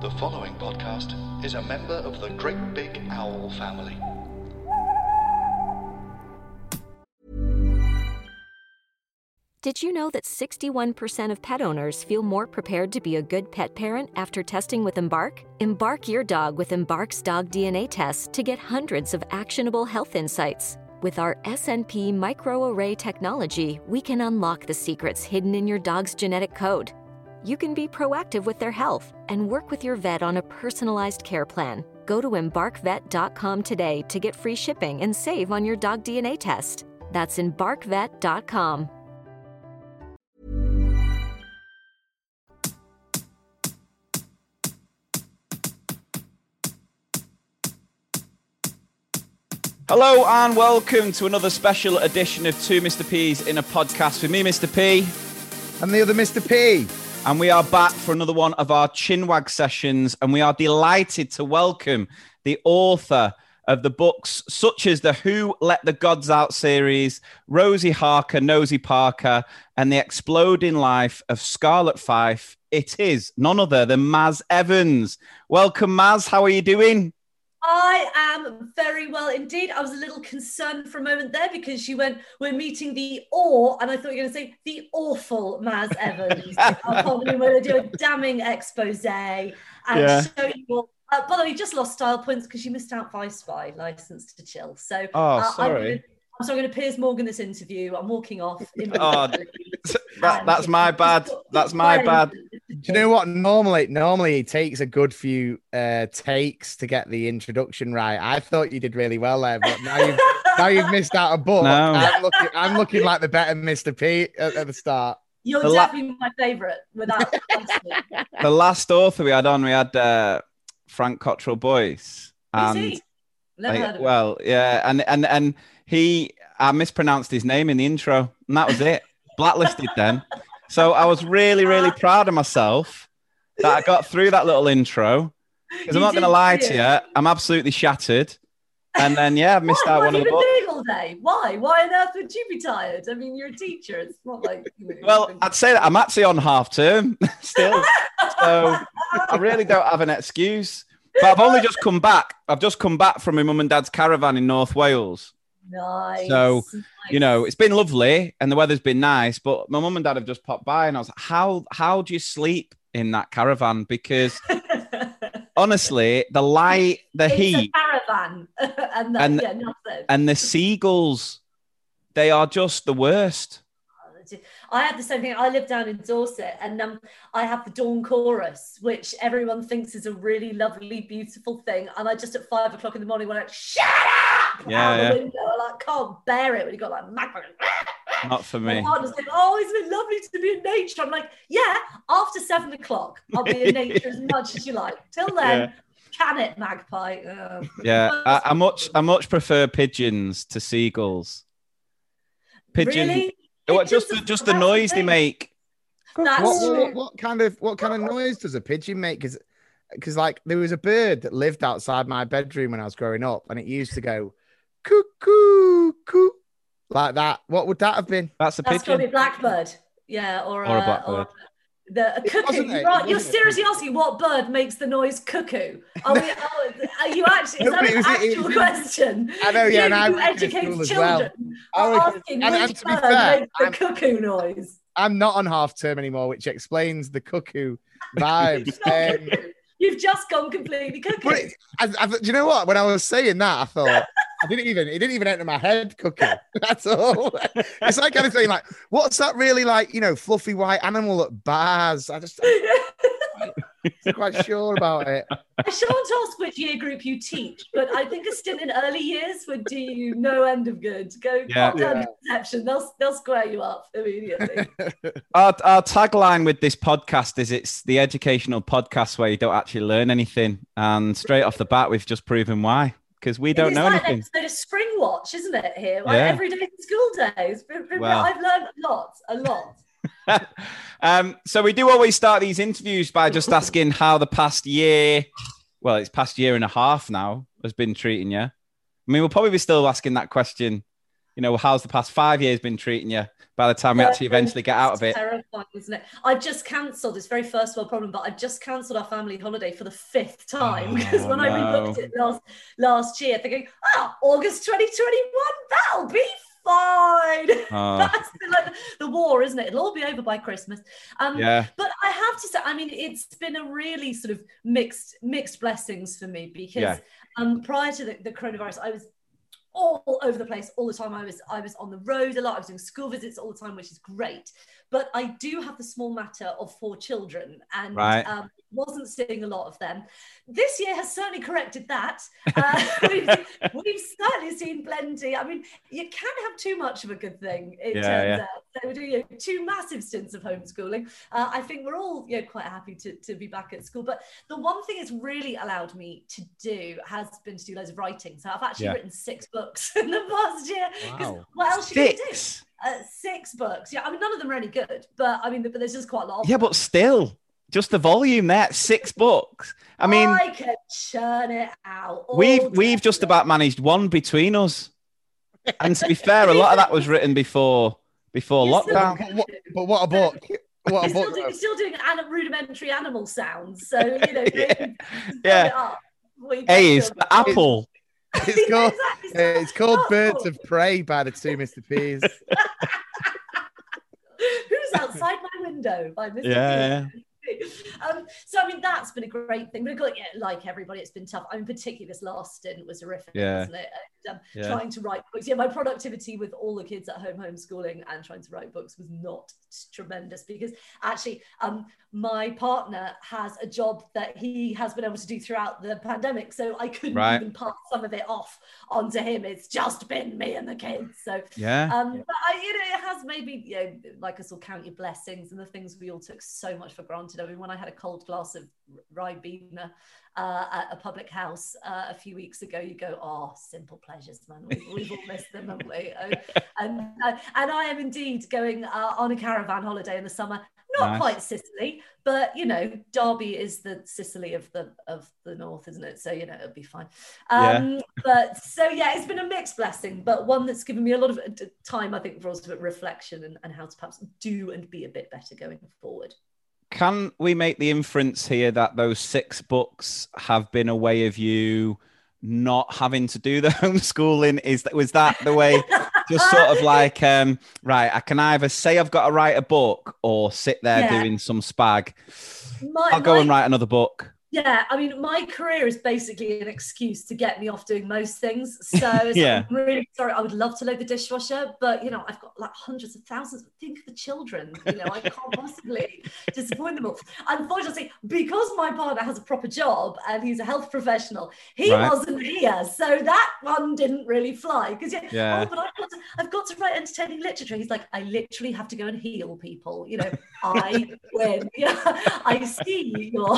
The following podcast is a member of the Great Big Owl family. Did you know that 61% of pet owners feel more prepared to be a good pet parent after testing with Embark? Embark your dog with Embark's dog DNA test to get hundreds of actionable health insights. With our SNP microarray technology, we can unlock the secrets hidden in your dog's genetic code. You can be proactive with their health and work with your vet on a personalized care plan. Go to embarkvet.com today to get free shipping and save on your dog DNA test. That's embarkvet.com. Hello and welcome to another special edition of Two Mr. P's in a podcast with me, Mr. P, and the other Mr. P. and we are back for another one of our Chinwag sessions, and we are delighted to welcome the author of the books such as the Who Let the Gods Out series, Rosie Harker, Nosy Parker, and the Exploding Life of Scarlett Fife. It is none other than Maz Evans. Welcome, Maz. How are you doing? I am very well indeed. I was a little concerned for a moment there because she went, We're meeting the awe, and I thought you were going to say the awful Maz Evans. i'm not going to do a damning expose and Yeah. show you all. Uh, by the way, you just lost style points because you missed out Vi Spy, license to chill. So, Oh, uh, I'm sorry. Gonna- I'm sorry, I'm going to Piers Morgan this interview. I'm walking off. Oh, That, that's my bad. That's my bad. Do you know what? Normally, normally it takes a good few uh, takes to get the introduction right. I thought you did really well there, but now you've now you've missed out a book. No. I'm looking, I'm looking like the better Mr. P at, at the start. You're The la- definitely my favourite without. The last author we had on, we had uh, Frank Cottrell Boyce. Who's And he? Never Like, heard of him. well, yeah, and and and he, I mispronounced his name in the intro, and that was it. Blacklisted then. So I was really, really proud of myself that I got through that little intro. Because I'm not going to lie to you, I'm absolutely shattered. And then yeah, I missed out What one of the books. doing all day? Why? Why on earth would you be tired? I mean, you're a teacher. It's not like. You know, Well, I'd say that I'm actually on half term still, so I really don't have an excuse. But I've only just come back. I've just come back from my mum and dad's caravan in North Wales. Nice. So, you know, it's been lovely and the weather's been nice, but my mum and dad have just popped by and I was like, how how do you sleep in that caravan? Because honestly, the light, the it's heat, caravan, and, that, And- yeah, and the seagulls, they are just the worst. I had the same thing. I live down in Dorset, and um, I have the dawn chorus, which everyone thinks is a really lovely, beautiful thing. And I just at five o'clock in the morning went like, "Shut up!" Yeah, out yeah. the window. I like can't bear it when you got like magma. Not for My me. partner's like, "Oh, it's been lovely to be in nature." I'm like, "Yeah, after seven o'clock, I'll be in nature as much as you like. Till then, Yeah. can it, magpie?" Ugh. Yeah, I, I much I much prefer pigeons to seagulls. Pigeon, Really? Well, just Pigeons just the that's noise they make. What, what, what kind of what kind of noise does a pigeon make? Because because like there was a bird that lived outside my bedroom when I was growing up, and it used to go cuckoo coo like that. What would that have been? That's a That's probably pigeon. a blackbird. Yeah, or, Or a uh, blackbird. or the a cuckoo. wasn't it? Right, It you're seriously asking what bird makes the noise cuckoo? Are, we, are, are you actually? Is No, that an was- it actual was question? I know, yeah, You, and I who went educate school as well. children I was, asking and, which and bird fair, makes the I'm, cuckoo noise. I'm not on half term anymore, which explains the cuckoo vibes. um, You've just gone completely I, do you know what? When I was saying that, I thought I didn't even it didn't even enter my head. Cookie. That's all. It's like kind of saying like, what's that really like? You know, fluffy white animal at bars. I just I'm not quite sure about it. I shan't ask which year group you teach, but I think a stint in early years would do you no end of good. Go Yeah. down Yeah. to reception; they'll they'll square you up immediately. Our, our tagline with this podcast is it's the educational podcast where you don't actually learn anything. And straight off the bat, we've just proven why. Because we don't it's know like anything. An episode of Spring Watch, isn't it? Here, like Yeah. every day school days. Wow. I've learned a lot, a lot. Um, so we do always start these interviews by just asking how the past year, well, it's past year and a half now, has been treating you. I mean, we'll probably be still asking that question, you know, how's the past five years been treating you by the time we actually eventually get out of it? Terrifying, isn't it? I've just cancelled. It's very first world problem, but I've just cancelled our family holiday for the fifth time because Oh, when I no. rebooked it last last year, thinking, oh, August 2021, that'll be fine. Oh, That's the, like, the war, isn't it? It'll all be over by Christmas. Um, yeah. but I have to say, I mean, it's been a really sort of mixed mixed blessings for me because Yeah. um, prior to the, the coronavirus, I was all over the place all the time. I was I was on the road a lot. I was doing school visits all the time, which is great. But I do have the small matter of four children, and Right. um, wasn't seeing a lot of them. This year has certainly corrected that. Uh, we've, we've certainly seen plenty. I mean, you can have too much of a good thing. It Yeah, turns yeah. out. So we're doing you know, two massive stints of homeschooling. Uh, I think we're all you know, quite happy to, to be back at school. But the one thing it's really allowed me to do has been to do loads of writing. So I've actually Yeah. written six books in the past year. Wow. What else you gonna do? Six. Uh, six books. Yeah, I mean, none of them are any good, but I mean, but there's just quite a lot. Yeah, them. but still, just the volume there, six books. I mean, I can churn it out. we've we've just about managed one between us. And to be fair, a lot of that was written before before You're lockdown. But what, but what a book! What You're a still, book! doing, though. you're still doing an- rudimentary animal sounds, so you know. Yeah. build Yeah. it up. We A is build for it up. apple. It's called Exactly, uh, it's called. Birds of Prey by the two Mr. P's. Who's outside my window by Mr. Yeah, P. Um, so I mean that's been a great thing. But course, yeah, like everybody, it's been tough. I mean, particularly this last stint was horrific, Yeah. wasn't it? And, um, Yeah. Trying to write books. Yeah, my productivity with all the kids at home homeschooling and trying to write books was not tremendous because actually, um, my partner has a job that he has been able to do throughout the pandemic, so I couldn't Right. even pass some of it off onto him. It's just been me and the kids. So Yeah. um, but I, you know, it has maybe, you know, like us all count your blessings and the things we all took so much for granted. I mean, when I had a cold glass of Ribena uh, at a public house uh, a few weeks ago, you go, oh, simple pleasures, man. We've, all missed them, haven't we? Oh, and, uh, and I am indeed going uh, on a caravan holiday in the summer. Not Nice. quite Sicily, but you know, Derby is the Sicily of the of the north, isn't it? So you know, it'll be fine. Yeah. Um, But so yeah, it's been a mixed blessing, but one that's given me a lot of uh, time, I think, for us reflection and, and how to perhaps do and be a bit better going forward. Can we make the inference here that those six books have been a way of you not having to do the homeschooling? Is that was that the way? Just sort of like, um, right, I can either say I've got to write a book or sit there Yeah. doing some spag. My, I'll go my- and write another book. Yeah, I mean, my career is basically an excuse to get me off doing most things. So, Yeah. I'm really sorry. I would love to load the dishwasher, but you know, I've got like hundreds of thousands. Think of the children. You know, I can't possibly disappoint them all. Unfortunately, because my partner has a proper job and he's a health professional, he Right. wasn't here, so that one didn't really fly. Because yeah, Yeah. oh, but I've got to, I've got to write entertaining literature. He's like, I literally have to go and heal people. You know, I win. Yeah, I see your,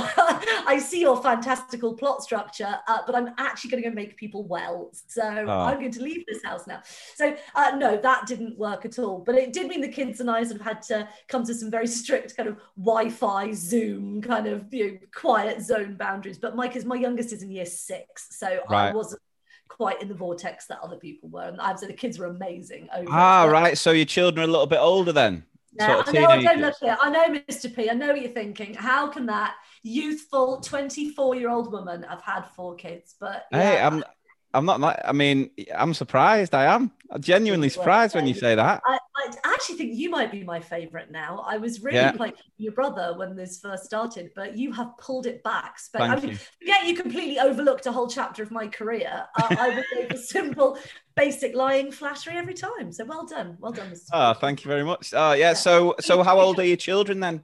I see your fantastical plot structure, uh, but I'm actually going to go make people well. So I'm going to leave this house now. So uh, no, that didn't work at all. But it did mean the kids and I sort of had to come to some very strict kind of Wi-Fi, Zoom kind of you know, quiet zone boundaries. But Mike is my youngest is in year six, so I wasn't quite in the vortex that other people were. And I have to say the kids were amazing. Over. Ah, But- right. So your children are a little bit older then. yeah, Sort of I know. I don't look here. I know, Mr. P. I know what you're thinking. How can that youthful 24 year old woman I've had four kids? But Hey, I'm I'm not like I mean, I'm surprised. I am. I'm genuinely surprised when you say that. I, I actually think you might be my favorite now. I was really Yeah. quite your brother when this first started, but you have pulled it back. Spe- I mean, you. yeah, you completely overlooked a whole chapter of my career. Uh, I would go for simple, basic lying flattery every time. So well done, well done, Mr. Oh, thank you very much. Oh, yeah. So so how old are your children then?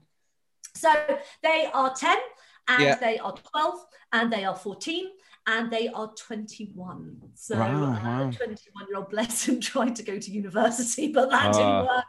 So they are 10 and Yeah. they are 12 and they are 14 and they are 21. So Wow, uh, wow. 21 year old bless him tried to go to university, but that Ah. didn't work.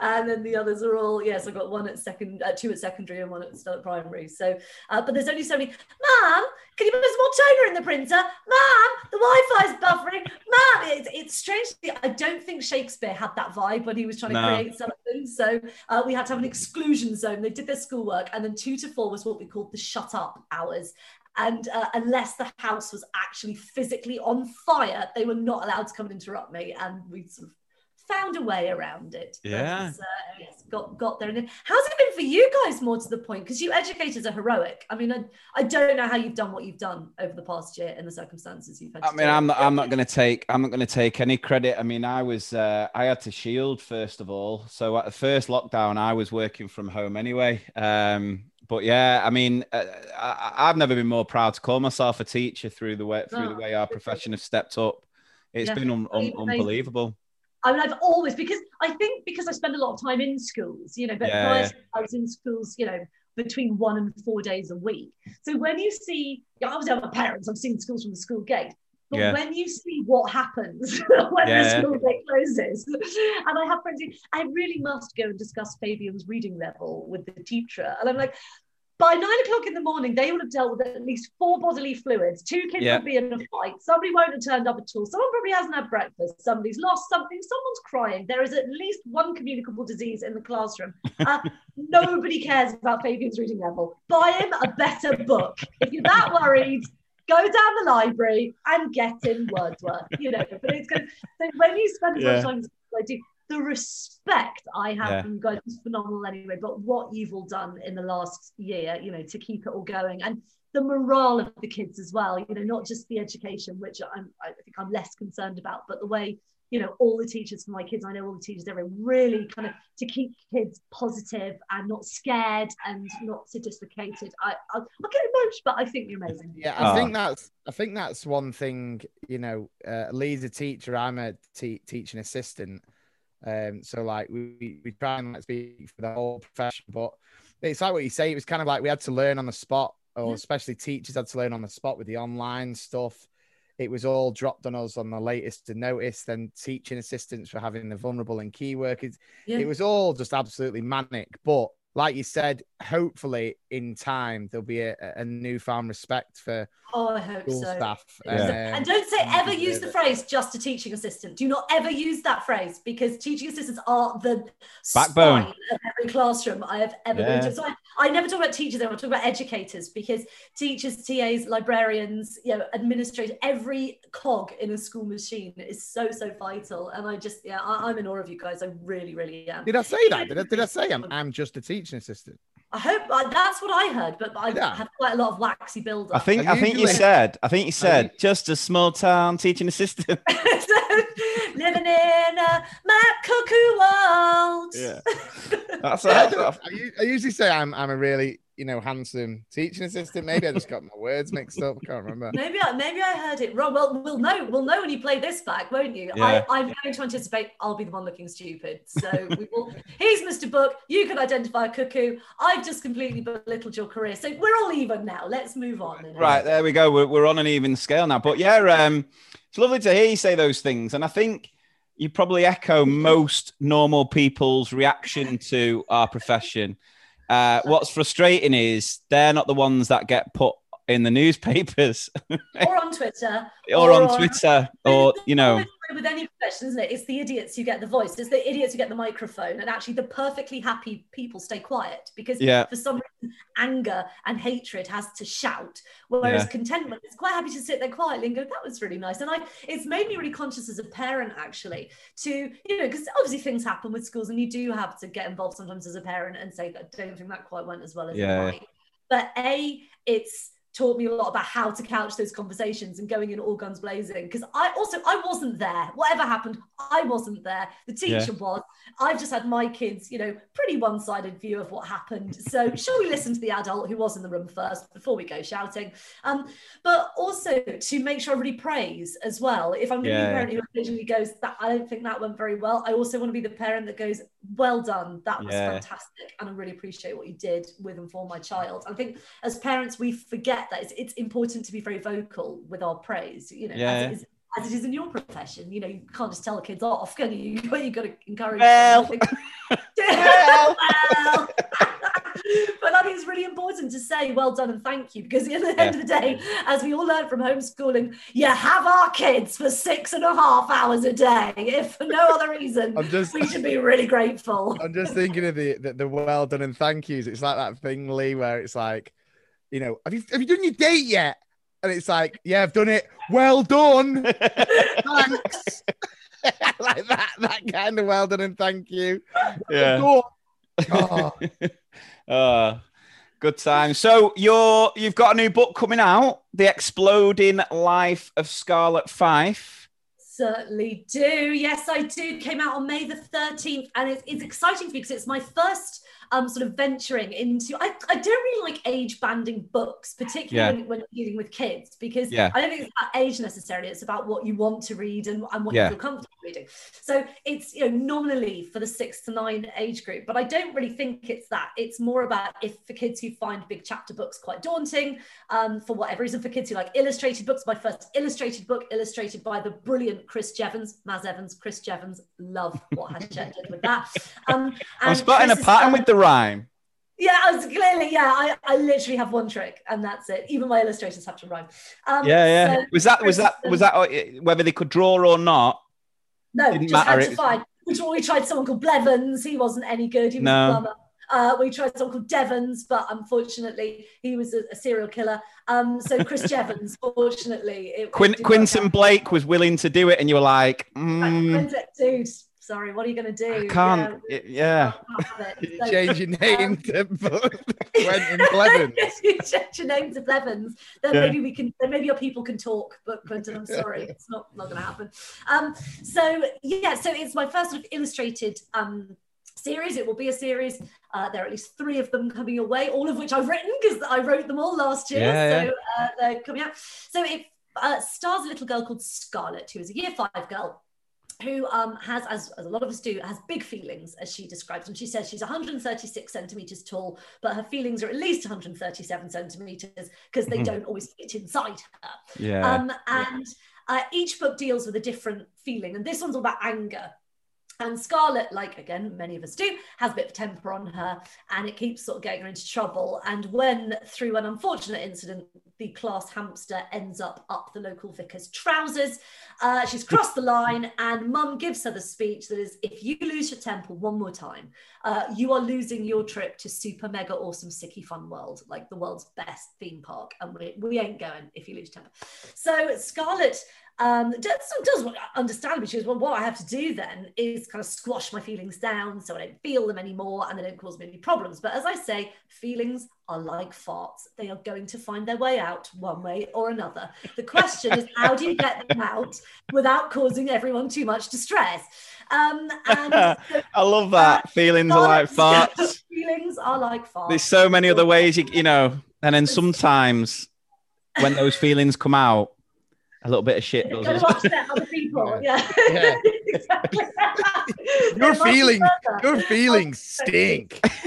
And then the others are all, yes, I've got one at second, uh, two at secondary and one at still at primary. So, uh, but there's only so many, Mom, can you put some more toner in the printer? Mom, the Wi-Fi is buffering. Mom, it's, it's strange. I don't think Shakespeare had that vibe when he was trying to create something. So uh, we had to have an exclusion zone. They did their schoolwork, and then two to four was what we called the shut up hours. And uh, unless the house was actually physically on fire, they were not allowed to come and interrupt me. And we sort of found a way around it. Yeah. it's, uh, yes, got got there. And then, how's it been for you guys? More to the point, because you educators are heroic. I mean, I, I don't know how you've done what you've done over the past year in the circumstances you've had. I mean, do. I'm not, I'm not going to take I'm not going to take any credit. I mean, I was uh, I had to shield first of all. So at the first lockdown, I was working from home anyway. Um, but yeah, I mean, uh, I, I've never been more proud to call myself a teacher through the way through the Oh, way our profession has stepped up. It's Yeah. been un, un, unbelievable. I mean, I've always because I think because I spend a lot of time in schools, you know, but Yeah, yeah. I was in schools, you know, between one and four days a week. So when you see, I with my parents, I've seen schools from the school gate. But Yeah. when you see what happens when Yeah. the school day closes, and I have friends, who, I really must go and discuss Fabian's reading level with the teacher. And I'm like, by nine o'clock in the morning, they will have dealt with at least four bodily fluids. Two kids Yeah. will be in a fight. Somebody won't have turned up at all. Someone probably hasn't had breakfast. Somebody's lost something. Someone's crying. There is at least one communicable disease in the classroom. Uh, nobody cares about Fabian's reading level. Buy him a better book. If you're that worried, go down the library and get in Wordsworth. You know, but it's good. So when you spend as Yeah. much time as I do, the respect I have Yeah. from you guys is phenomenal anyway. But what you've all done in the last year, you know, to keep it all going and the morale of the kids as well, you know, not just the education, which I'm, I think I'm less concerned about, but the way, you know, all the teachers for my kids, I know all the teachers everywhere really kind of to keep kids positive and not scared and not so dislocated. I, I, I get emotional, but I think you're amazing. Yeah, I Oh. think that's I think that's one thing. You know, uh, Lee's a teacher. I'm a te- teaching assistant. Um, so like we we- we try and like speak for the whole profession, but it's like what you say. It was kind of like we had to learn on the spot, or Yeah. especially teachers had to learn on the spot with the online stuff. It was all dropped on us on the latest to notice. Then teaching assistants for having the vulnerable and key workers Yeah. it was all just absolutely manic. But like you said, hopefully in time there'll be a, a newfound respect for oh, I hope school so. staff. Yeah. And um, don't say ever use the phrase just a teaching assistant. Do not ever use that phrase because teaching assistants are the Backbone. spine of every classroom I have ever been to. So I, I never talk about teachers, I talk about educators because teachers, TAs, librarians, you know, administrators, every cog in a school machine is so, so vital. And I just, yeah, I, I'm in awe of you guys. I really, really am. Did I say that? Did I, did I say I'm, I'm just a teaching assistant? I hope uh, that's what I heard, but I Yeah. had quite a lot of waxy build I up. think I I think you said I think you said u- just a small town teaching assistant. living in a mad cuckoo world. Yeah. That's I, that's don't- I u- I usually say I'm I'm a really you know handsome teaching assistant. Maybe I just got my words mixed up. I can't remember. Maybe I maybe I heard it wrong. Well, we'll know. We'll know when you play this back, won't you? Yeah. I, I'm going to anticipate I'll be the one looking stupid. So we will. He's Mr. Book. You can identify a cuckoo. I've just completely belittled your career. So we're all even now. Let's move on. then. Right, there we go. We're, we're on an even scale now. But yeah, um, it's lovely to hear you say those things. And I think you probably echo most normal people's reaction to our profession. Uh, what's frustrating is they're not the ones that get put in the newspapers. Or on Twitter. or on on- Twitter. or, you know, with any profession, isn't it? It's the idiots who get the voice. It's the idiots who get the microphone, and actually, the perfectly happy people stay quiet because Yeah. for some reason, anger and hatred has to shout, whereas Yeah. contentment is quite happy to sit there quietly and go, "That was really nice." And I, it's made me really conscious as a parent, actually, to you know, because obviously things happen with schools, and you do have to get involved sometimes as a parent and say, "I don't think that quite went as well as Yeah. it might." But a, it's taught me a lot about how to couch those conversations and going in all guns blazing because i also i wasn't there. Whatever happened i wasn't there. The teacher was. I've just had my kids you know pretty one-sided view of what happened. So shall we listen to the adult who was in the room first before we go shouting? Um but also to make sure everybody prays as well. If i'm going to Yeah. be parent who occasionally goes that i don't think that went very well. I also want to be the parent that goes well done that was Yeah. fantastic and i really appreciate what you did with and for my child i think as parents we forget that it's, it's important to be very vocal with our praise you know Yeah. as, it is, as it is in your profession you know you can't just tell the kids off can you you've got to encourage Well. them. Well. but I think it's really really important to say well done and thank you because at the end of the day, as we all learn from homeschooling, you have our kids for six and a half hours a day. If for no other reason, I'm just- we should be really grateful. I'm just thinking of the, the the well done and thank yous. It's like that thing, Lee, where it's like, you know, have you have you done your date yet? And it's like, yeah, I've done it. Well done. Thanks. like that, that kind of well done and thank you. Yeah. Go. Oh, Uh, good time. So you're you've got a new book coming out, The Exploding Life of Scarlett Fife. Certainly do. Yes, I do. Came out on May the 13th, and it's, it's exciting for me because it's my first um, sort of venturing into. I, I don't really like age banding books, particularly when, when you're dealing with kids, because Yeah. I don't think it's about age necessarily. It's about what you want to read and, and what Yeah. you feel comfortable reading. So it's you know nominally for the six to nine age group, but I don't really think it's that. It's more about if for kids who find big chapter books quite daunting, um, for whatever reason, for kids who like illustrated books. My first illustrated book, illustrated by the brilliant Chris Jevons, Maz Evans, Chris Jevons. Love what Hachette did with that. Um, I'm spotting a Chris is, pattern with the rhyme. yeah, I was clearly, yeah, I, I literally have one trick and that's it. Even my illustrators have to rhyme. Um, Yeah, yeah. so was that was that was that uh, whether they could draw or not? No, Didn't just matter, had to find. We, we tried someone called Blevins. He wasn't any good. He was No. a plumber. Uh, we tried someone called Devons, but unfortunately, he was a, a serial killer. Um, so Chris Jevons, fortunately, it, Quin- Quentin. Blake was willing to do it, and you were like, mm, dude, sorry, what are you going to do? I can't. Yeah, it- yeah. it. So- change your name to Quentin Blevins. you change your name to Blevins, then Yeah. maybe we can. Then maybe your people can talk. But Quentin, I'm sorry, it's not not going to happen. Um, so yeah, so it's my first sort of illustrated um series. It will be a series. Uh, there are at least three of them coming away, all of which I've written because I wrote them all last year. Yeah, so Uh, they're coming out. So it uh, stars a little girl called Scarlett, who is a year five girl who um, has, as, as a lot of us do, has big feelings, as she describes them. She says she's 136 centimeters tall, but her feelings are at least 137 centimeters because they Mhm. don't always fit inside her. Yeah. Um, and uh, each book deals with a different feeling, and this one's all about anger. And Scarlett, like again, many of us do, has a bit of temper on her and it keeps sort of getting her into trouble. And when, through an unfortunate incident, the class hamster ends up up the local vicar's trousers, uh, she's crossed the line, and mum gives her the speech that is if you lose your temper one more time, uh, you are losing your trip to super mega awesome sicky fun world, like the world's best theme park. And we, we ain't going if you lose temper. So Scarlett um, does, does understand, she is well, what I have to do then is kind of squash my feelings down so I don't feel them anymore and they don't cause me any problems. But as I say, feelings are like farts. They are going to find their way out one way or another. The question is, how do you get them out without causing everyone too much distress? Um, and so I love that. Feelings are like farts. feelings are like farts. There's so many other ways you, you know, and then sometimes when those feelings come out, a little bit of shit does. going as to well. upset other people. Yeah. Yeah. exactly. Your There feeling, your feelings stink.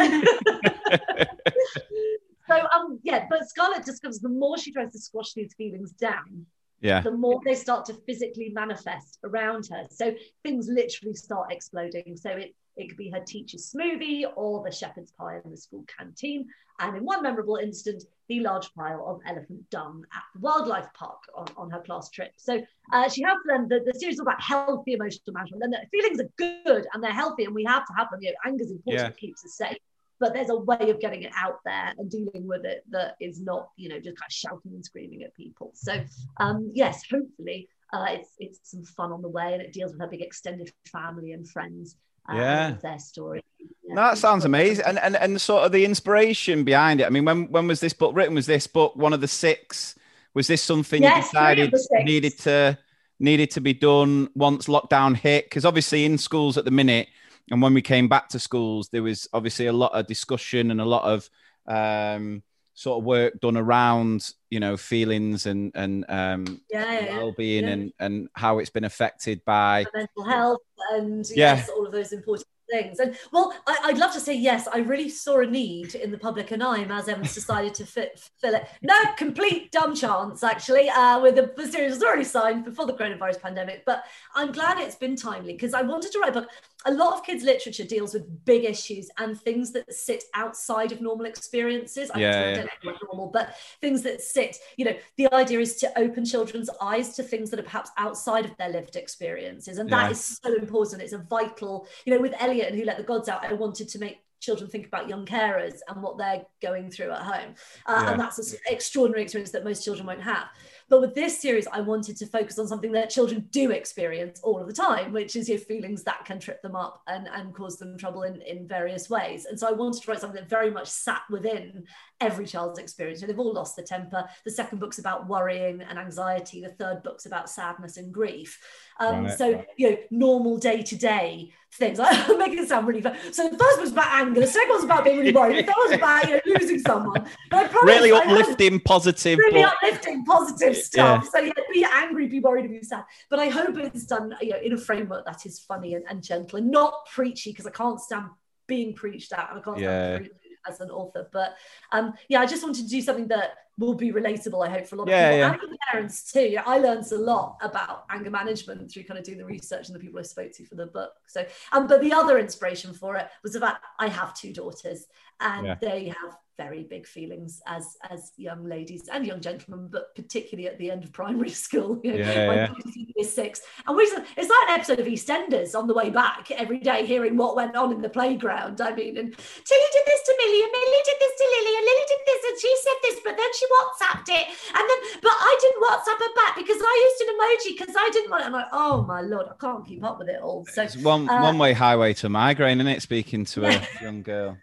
so um yeah, but Scarlett discovers the more she tries to squash these feelings down, Yeah. the more they start to physically manifest around her. So things literally start exploding. So it it could be her teacher's smoothie or the shepherd's pie in the school canteen. And in one memorable instant, the large pile of elephant dung at the wildlife park on, on her class trip. So uh, she has them, the, the series is about healthy emotional management. And the feelings are good and they're healthy and we have to have them. You know, anger's important, Yeah. it keeps us safe. But there's a way of getting it out there and dealing with it that is not, you know, just kind of shouting and screaming at people. So um, yes, hopefully uh, it's it's some fun on the way and it deals with her big extended family and friends. Yeah. their story. Yeah. No, that sounds amazing, and, and and sort of the inspiration behind it. I mean, when when was this book written? Was this book one of the six? Was this something Yes, you decided needed to needed to be done once lockdown hit? Because obviously in schools at the minute, and when we came back to schools, there was obviously a lot of discussion and a lot of um, sort of work done around you know feelings and and um, yeah, yeah, well-being yeah. and and how it's been affected by mental health and yes, all of those important things. And well, I, I'd love to say yes. I really saw a need in the public, and I, Maz Evans, decided to fit, fill it. No, complete dumb chance actually. Uh, with the, the series was already signed before the coronavirus pandemic, but I'm glad it's been timely because I wanted to write a book. A lot of kids' literature deals with big issues and things that sit outside of normal experiences. I Yeah, don't yeah. know normal, but things that sit. You know, the idea is to open children's eyes to things that are perhaps outside of their lived experiences, and that Yeah. is so important. It's a vital, you know, with Elliot and Who Let the Gods Out, I wanted to make children think about young carers and what they're going through at home. Uh, Yeah. And that's an extraordinary experience that most children won't have. But with this series, I wanted to focus on something that children do experience all of the time, which is your feelings that can trip them up and, and cause them trouble in, in various ways. And so I wanted to write something that very much sat within every child's experience. You know, they've all lost their temper. The second book's about worrying and anxiety. The third book's about sadness and grief. Um, Right, so, right. you know, normal day to day things. I'm making it sound really fun. So the first one's about anger. The second one's about being really worried. The third one's about you know, losing someone. But I promise Really I hope- uplifting, positive. really but- uplifting, positive stuff. So yeah, be angry, be worried, and be sad. But I hope it's done, you know, in a framework that is funny and, and gentle and not preachy because I can't stand being preached at and I can't Yeah. stand as an author. But um, yeah, I just wanted to do something that will be relatable. I hope for a lot Yeah, of people yeah. and for parents too. Yeah, I learned a lot about anger management through kind of doing the research and the people I spoke to for the book. So, um, but the other inspiration for it was about I have two daughters and Yeah. they have very big feelings as as young ladies and young gentlemen, but particularly at the end of primary school. You know, Yeah, my yeah. year six, and we it's like an episode of EastEnders on the way back every day, hearing what went on in the playground. I mean, and Tilly did this to Millie, and Millie did this to Lily, and Lily did this, and she said this, but then she WhatsApped it, and then but I didn't WhatsApp her back because I used an emoji because I didn't want. It. I'm like, oh my lord, I can't keep up with it all. So It's one uh, one way highway to migraine, isn't it? Speaking to a young girl.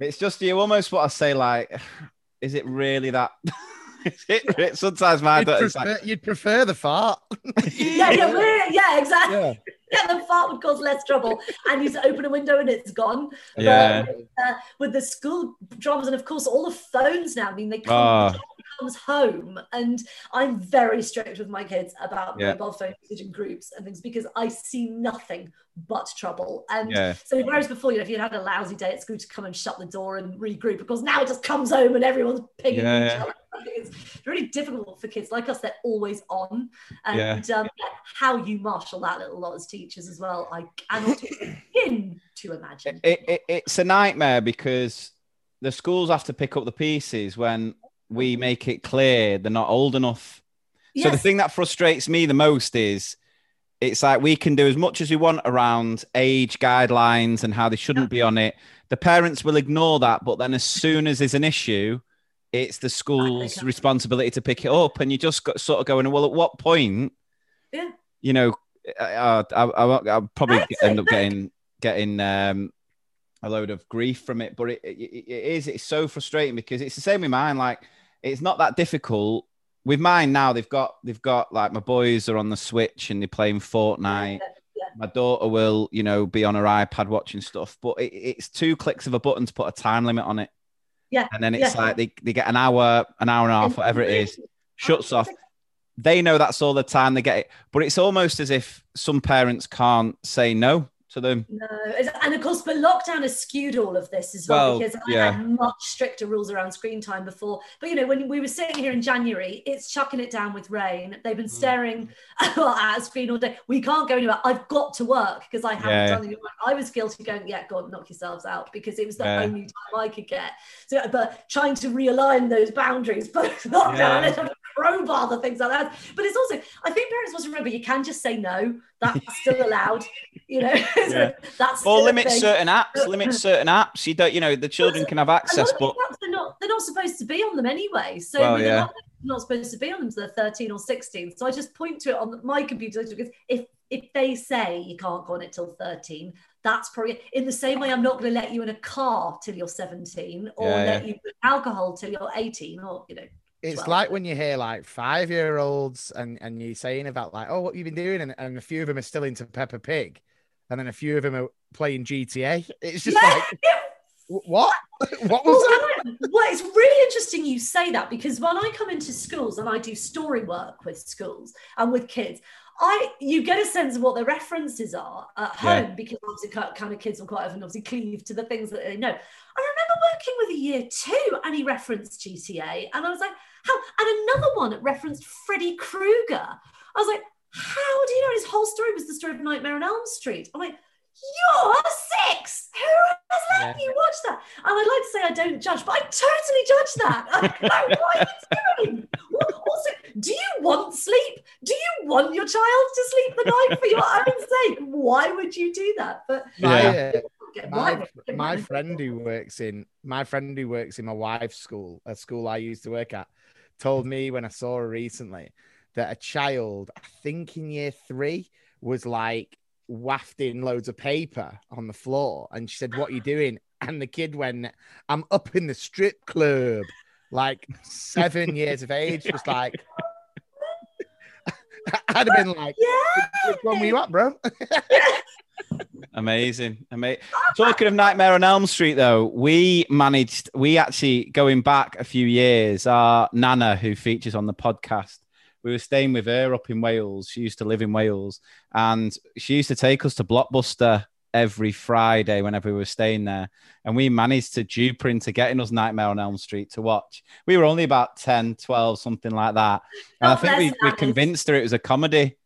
It's just you almost what I say like, is it really that? Is it, sometimes my You'd prefer, like, you'd prefer the fart. yeah, yeah, we're- yeah, exactly. Yeah. Yeah, the fart would cause less trouble, and you just open a window and it's gone. But, Yeah. uh, with the school dramas, and of course all the phones now. I mean, they come, the comes home, and I'm very strict with my kids about Yeah. mobile phone usage in groups and things because I see nothing but trouble. And Yeah. so whereas before, you know, if you had a lousy day at school to come and shut the door and regroup, because now it just comes home and everyone's pinging Yeah, each other. I think It's really difficult for kids like us. They're always on, and Yeah. um, how you marshal that little lot as teachers as well, I cannot begin to imagine. it, it, it's a nightmare because the schools have to pick up the pieces when we make it clear they're not old enough. So the thing that frustrates me the most is it's like we can do as much as we want around age guidelines and how they shouldn't be on it. The parents will ignore that, but then as soon as there's an issue, it's the school's responsibility to pick it up. And you just got sort of going, well, at what point, Yeah. you know, I, I, I, I'll probably That's end it, up look. getting getting um, a load of grief from it. But it, it, it is it's so frustrating because it's the same with mine. Like it's not that difficult with mine now. They've got they've got like my boys are on the Switch and they're playing Fortnite. Yeah. My daughter will, you know, be on her iPad watching stuff, but it, it's two clicks of a button to put a time limit on it. Yeah, And then it's yeah. like they, they get an hour, an hour and a half, whatever it is, shuts off. They know that's all the time they get it. But it's almost as if some parents can't say no to them. No, and of course, but lockdown has skewed all of this as well, Well, because I had much stricter rules around screen time before. But you know, when we were sitting here in January, it's chucking it down with rain. They've been mm. staring at a screen all day. We can't go anywhere. I've got to work because I haven't Yeah. done any work. I was guilty going, yeah, God, knock yourselves out because it was the Yeah. only time I could get. So, but trying to realign those boundaries, but lockdown, Yeah. let's have a crowbar the things like that. But it's also, I think parents must remember you can just say no. That's still allowed. You know, Yeah. that's Or limit certain apps, limit certain apps. You don't, you know, the children can have access, but apps, they're not they're not supposed to be on them anyway. So Well, with a yeah. lot they're not supposed to be on them until they're 13 or 16. So I just point to it on my computer because if if they say you can't go on it till 13, that's probably in the same way I'm not going to let you in a car till you're 17 or Yeah, let yeah. you alcohol till you're 18 or you know. It's 12. like when you hear like five year olds and, and you're saying about like, oh, what you've been doing? And, and a few of them are still into Peppa Pig. And then a few of them are playing GTA. It's just Yeah, like, yeah. "Wh- what? what Well, was that? I know. well, it's really interesting you say that because when I come into schools and I do story work with schools and with kids, I you get a sense of what their references are at Yeah. home because obviously kind of kids will quite often obviously cleave to the things that they know. Remember working with a year two and he referenced GTA and I was like, how? And another one that referenced Freddy Krueger. I was like, how do you know? His whole story was the story of Nightmare on Elm Street. I'm like, you're six. Who has let Yeah. you watch that? And I'd like to say I don't judge, but I totally judge that. Like, what are you doing? What- Also, do you want sleep? Do you want your child to sleep the night for your own sake? Why would you do that? But Yeah. get my my friend who works in my friend who works in my wife's school, a school I used to work at, told me when I saw her recently that a child, I think in year three, was like wafting loads of paper on the floor, and she said, "What are you doing?" And the kid went, "I'm up in the strip club." Like seven years of age, just like I'd have been like, Yeah. "Which one were you at, bro?" Amazing. Amazing. Talking of Nightmare on Elm Street, though, we managed, we actually, going back a few years, our Nana, who features on the podcast, we were staying with her up in Wales. She used to live in Wales and she used to take us to Blockbuster every Friday whenever we were staying there. And we managed to dupe her into getting us Nightmare on Elm Street to watch. We were only about 10, 12, something like that. And I think we, we convinced her it was a comedy.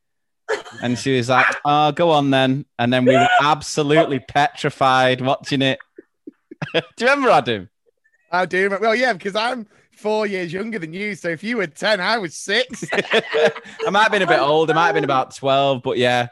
And she was like, "Oh, go on then." And then we were absolutely petrified watching it. Do you remember Adam? I do. remember- Well, yeah, because I'm four years younger than you. So if you were 10, I was six. I might have been a bit old. I might have been about twelve, but yeah,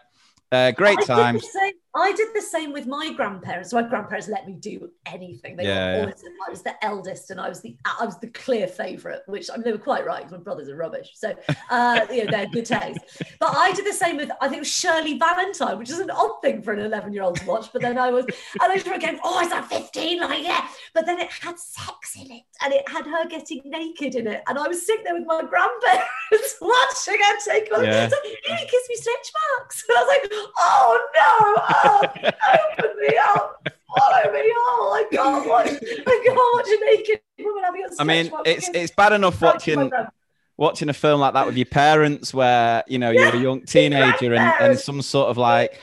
uh, great I did, times. the same, I did the same with my grandparents. My grandparents let me do anything. They Yeah, were yeah. I was the eldest, and I was the I was the clear favourite. Which I mean, they were quite right because my brothers are rubbish. So uh, you know they're good taste. But I did the same with I think Shirley Valentine, which is an odd thing for an eleven year old to watch. But then I was and I was again, oh, is that fifteen? Like yeah. But then it had sex in it, and it had her getting naked in it, and I was sitting there with my grandparents watching her take on. Yeah. So, you kiss me stretch marks. And I was like, oh no, oh, open me up, follow me. Oh, I can't watch, I can't watch a naked woman having a I mean, it's it's bad enough Watching watching a film like that with your parents, where you know you're a young teenager and, and some sort of like.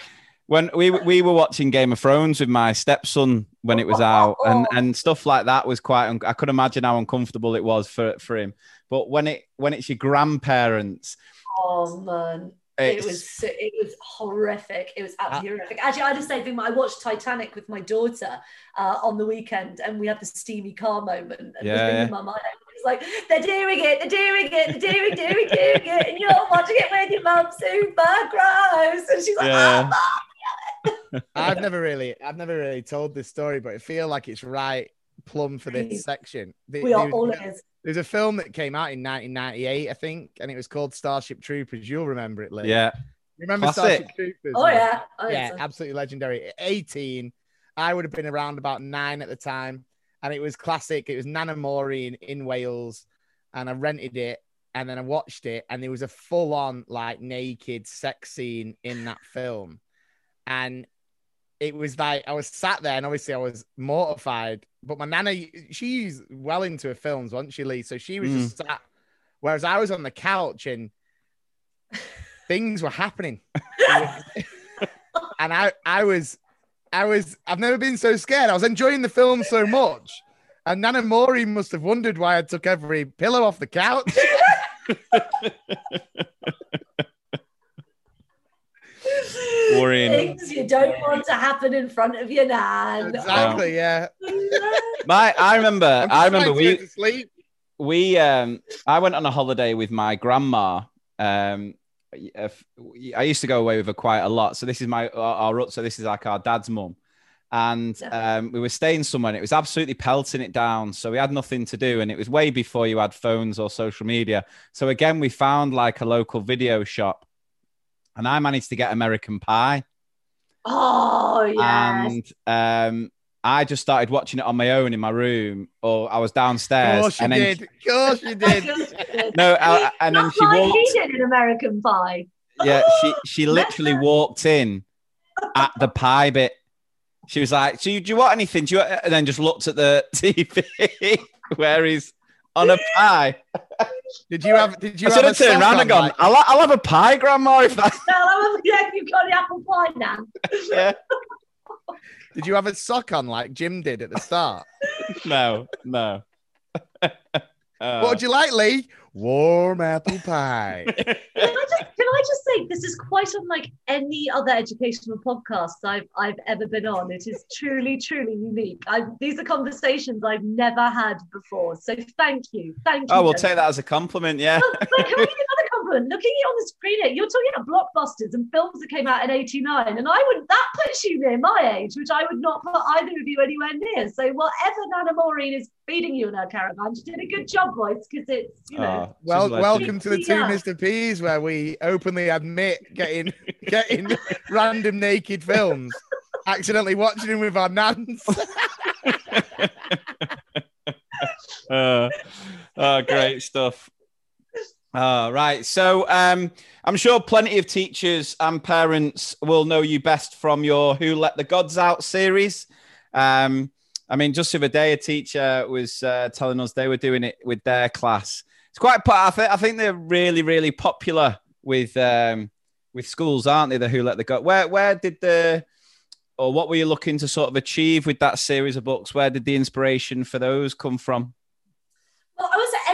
When we we were watching Game of Thrones with my stepson when it was out, and, oh. and stuff like that was quite. Un- I could imagine how uncomfortable it was for for him. But when it when it's your grandparents, Oh man. It was so- it was horrific. It was absolutely horrific. Actually, I had the same thing. I watched Titanic with my daughter uh, on the weekend, and we had the steamy car moment. And Yeah, was my mind. It was like they're doing it, they're doing it, they're doing, doing, doing it, and you're watching it with your mum. Super gross. And she's like, Yeah. oh, I've never really, I've never really told this story, but I feel like it's right plumb for this section. The- we are all ears. There's a film that came out in 1998, I think, and it was called Starship Troopers. You'll remember it, Lee. yeah, Remember Classic. Starship Troopers? Oh man? yeah, oh, yeah, yeah. absolutely legendary. 18, I would have been around about nine at the time, and it was classic. It was Nana Mori in, in Wales, and I rented it, and then I watched it, and there was a full on like naked sex scene in that film, and it was like I was sat there, and obviously I was mortified. But my nana, she's well into her films, wasn't she, Lee? So she was Mm. just sat, whereas I was on the couch and things were happening and I, I was, I was, I've never been so scared. I was enjoying the film so much, and Nana Mori must have wondered why I took every pillow off the couch. Worrying. Things you don't want to happen in front of your nan. exactly, yeah. my I remember I'm I remember trying to we to sleep. we um I went on a holiday with my grandma. Um, if- I used to go away with her quite a lot. So this is my our, our so this is like our dad's mum, and um, we were staying somewhere. and It was absolutely pelting it down. So we had nothing to do, and it was way before you had phones or social media. So again, we found like a local video shop, and I managed to get American Pie. Oh yes. and um, I just started watching it on my own in my room, or I was Of downstairs. course you and then did. Of course you did. no, I, and then Not she like walked. he did in American Pie. Yeah, she she literally walked in at the pie bit. She was like, "Do you, do you want anything?" Do you want-" and then just looked at the TV where he's on a pie. Did you have? Did you I have should have turned sock around and gone, I'll, I'll have a pie, Grandma, if that. No, yeah, you've got the apple pie now. yeah. did you have a sock on like Jim did at the start? No, no. Uh, what would you like, Lee? Warm apple pie. Can I just can I just say this is quite unlike any other educational podcast I've I've ever been on. It is truly, truly unique. I, these are conversations I've never had before. So thank you, thank you. oh, we'll Jen. take that as a compliment. Yeah. But can I give you another compliment? Looking at you on the screen, here, you're talking about blockbusters and films that came out in '89, and I would that puts you near my age, which I would not put either of you anywhere near. So whatever Nana Maureen is feeding you in her caravan, she did a good job, boys, because it's you know. Oh, Well, a welcome to the two Yeah. Mr. P's, where we openly admit getting getting random naked films, accidentally watching them with our nans. uh, oh, great stuff. Uh, right. So um, I'm sure plenty of teachers and parents will know you best from your Who Let the Gods Out series. Um, I mean, just the other day, a teacher was uh, telling us they were doing it with their class. It's quite, I, think, I think they're really, really popular with um, with schools, aren't they? The Who Let the God. Where, where did the, or what were you looking to sort of achieve with that series of books? Where did the inspiration for those come from? Well, I everything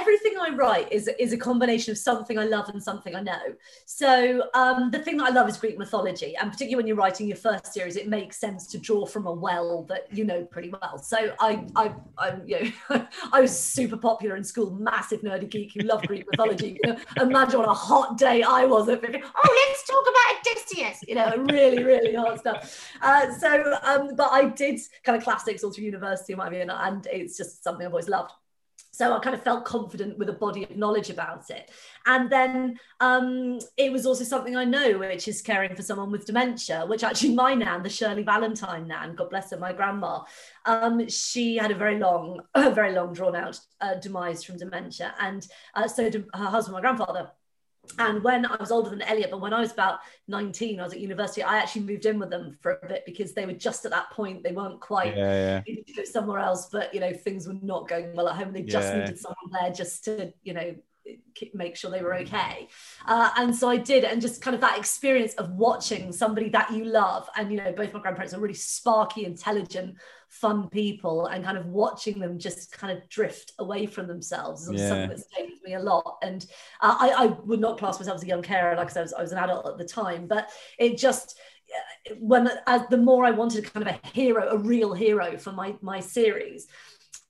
I write is is a combination of something I love and something I know. So um, the thing that I love is Greek mythology, and particularly when you're writing your first series, it makes sense to draw from a well that you know pretty well. So I, I, I, you know, I was super popular in school, massive nerdy geek who loved Greek mythology. You know, imagine what a hot day I was at 15. Oh, let's talk about Odysseus. You know, really, really hard stuff. Uh, so, um, but I did kind of classics all through university and, and it's just something I've always loved so I kind of felt confident with a body of knowledge about it. And then um, it was also something I know, which is caring for someone with dementia, which actually my nan, the Shirley Valentine nan, God bless her, my grandma, um, she had a very long, very long drawn out uh, demise from dementia. And uh, so her husband, my grandfather. And when I was older than Elliot, but when I was about 19, I was at university, I actually moved in with them for a bit because they were just at that point, they weren't quite Yeah, yeah. somewhere else, but you know things were not going well at home. They just Yeah. needed someone there just to you know make sure they were okay. Uh, and so I did, and just kind of that experience of watching somebody that you love, and you know both my grandparents are really sparky, intelligent, fun people, and kind of watching them just kind of drift away from themselves is Yeah. something that stayed with me a lot. And uh, I, I would not class myself as a young carer, like I was, I was an adult at the time, but it just when as the more I wanted kind of a hero, a real hero for my my series,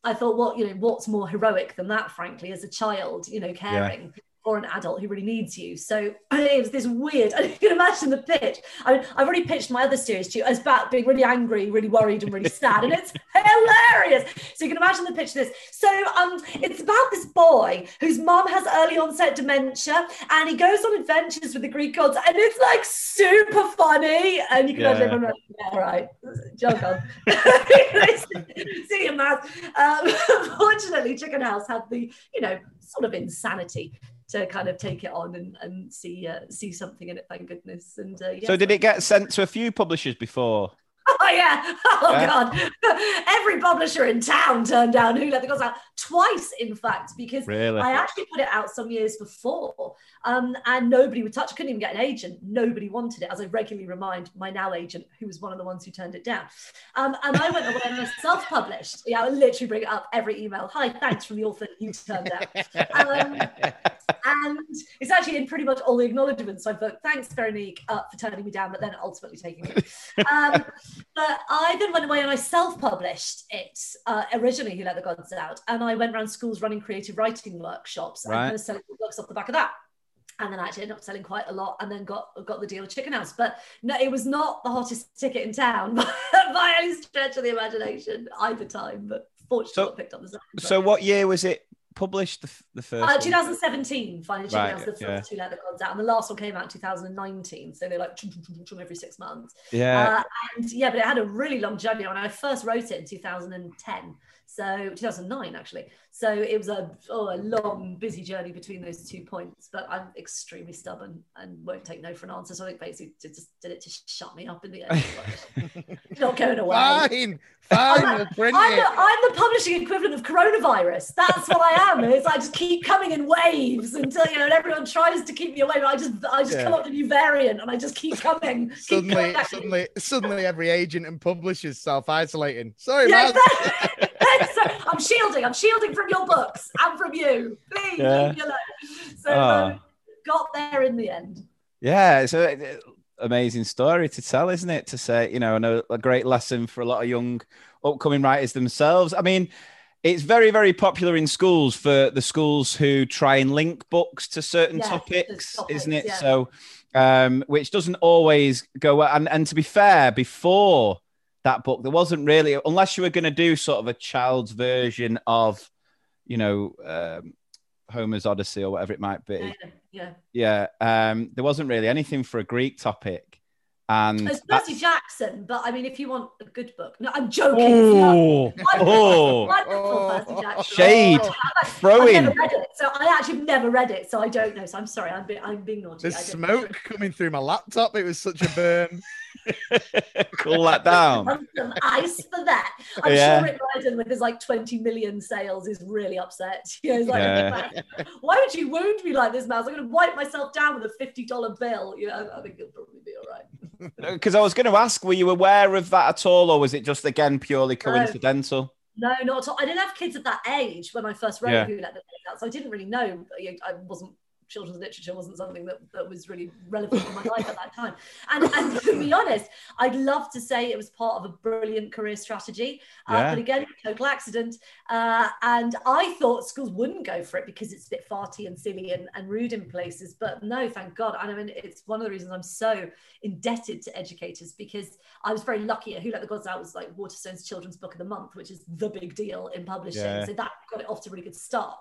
I thought, well, you know, what's more heroic than that, frankly, as a child, you know, caring for an adult who really needs you. So it was this weird, and you can imagine the pitch. I mean, I've already pitched my other series to you as about being really angry, really worried, and really sad, and it's hilarious. So you can imagine the pitch of this. So um, it's about this boy whose mom has early onset dementia, and he goes on adventures with the Greek gods, and it's like super funny. And you can imagine Yeah. everyone like, yeah, right, jog on. See your mouth. Um, fortunately, Chicken House had the, you know, sort of insanity to kind of take it on and, and see uh, see something in it. Thank goodness. And uh, yes, So did it get sent to a few publishers before? Oh yeah. Oh Yeah. god. Every publisher in town turned down Who Let the Gods Out twice, in fact, because Really? I actually put it out some years before, um, and nobody would touch. I couldn't even get an agent. Nobody wanted it, as I regularly remind my now agent, who was one of the ones who turned it down. Um, and I went away and I self-published. Yeah, I would literally bring it up every email. Hi, thanks from the author you turned out. Um, and it's actually in pretty much all the acknowledgements. So I put thanks, Veronique, uh, for turning me down, but then ultimately taking it. Um, but I then went away and I self-published it uh, originally. Who let the gods out? And I went around schools running creative writing workshops and Right. kind of selling books off the back of that. And then I actually ended up selling quite a lot, and then got got the deal with Chicken House. But no, it was not the hottest ticket in town by, by any stretch of the imagination either time. But fortunately, So- got picked up the second. So what year was it published? The, the first. Uh, 2017, finally, Right, House, the first yeah. two let the gods out, and the last one came out in 2019. So they're like chum, chum, every six months. Yeah. Uh, and yeah, but it had a really long journey. When I first wrote it in 2010, So 2009 actually. So it was a oh, a long, busy journey between those two points. But I'm extremely stubborn and won't take no for an answer. So I think basically just did it to shut me up in the end. Not going away. Fine, fine, I'm, we'll I'm the, I'm the publishing equivalent of coronavirus. That's what I am. Is I just keep coming in waves until you know, and everyone tries to keep me away. But I just, I just Yeah. come up with a new variant, and I just keep coming. keep Suddenly, coming. suddenly, suddenly, every agent and publisher's self-isolating. Sorry, Yeah, man. exactly. So I'm shielding. I'm shielding from your books and from you. Please Yeah. leave me alone. So Ah. um, got there in the end. Yeah, it's an amazing story to tell, isn't it? To say, you know, and a, a great lesson for a lot of young upcoming writers themselves. I mean, it's very, very popular in schools for the schools who try and link books to certain Yeah, topics, topics, isn't it? yeah. So, um, which doesn't always go well. And, and to be fair, before that book, there wasn't really, unless you were going to do sort of a child's version of, you know, um, Homer's Odyssey or whatever it might be Yeah, yeah. yeah um there wasn't really anything for a greek topic and It's that's- Percy Jackson, but I mean, if you want a good book, no, I'm joking. It's oh, Wonderful, oh wonderful Percy Shade. Oh, throwing never read it, so I actually have never read it, so I don't know. So I'm sorry, I'm being, I'm being naughty. There's I don't- smoke coming through my laptop. It was such a burn. cool that down some ice for that. I'm Yeah. sure Rick Riordan with his like 20 million sales is really upset. You know, he's like, Yeah. why would you wound me like this, Maz? I'm going to wipe myself down with a $50 bill. You know, I think it'll probably be all right. because i was going to ask were you aware of that at all or was it just again purely coincidental No, not at all. I didn't have kids at that age when I first wrote Yeah. Who Let the Dogs Out, so I didn't really know, I wasn't children's literature wasn't something that, that was really relevant in my life at that time. And, and to be honest, I'd love to say it was part of a brilliant career strategy. Uh, Yeah. But again, total accident. Uh, and I thought schools wouldn't go for it because it's a bit farty and silly and, and rude in places. But no, thank God. And I mean, it's one of the reasons I'm so indebted to educators because I was very lucky at Who Let the Gods Out was like Waterstone's Children's Book of the Month, which is the big deal in publishing. Yeah. So that got it off to a really good start.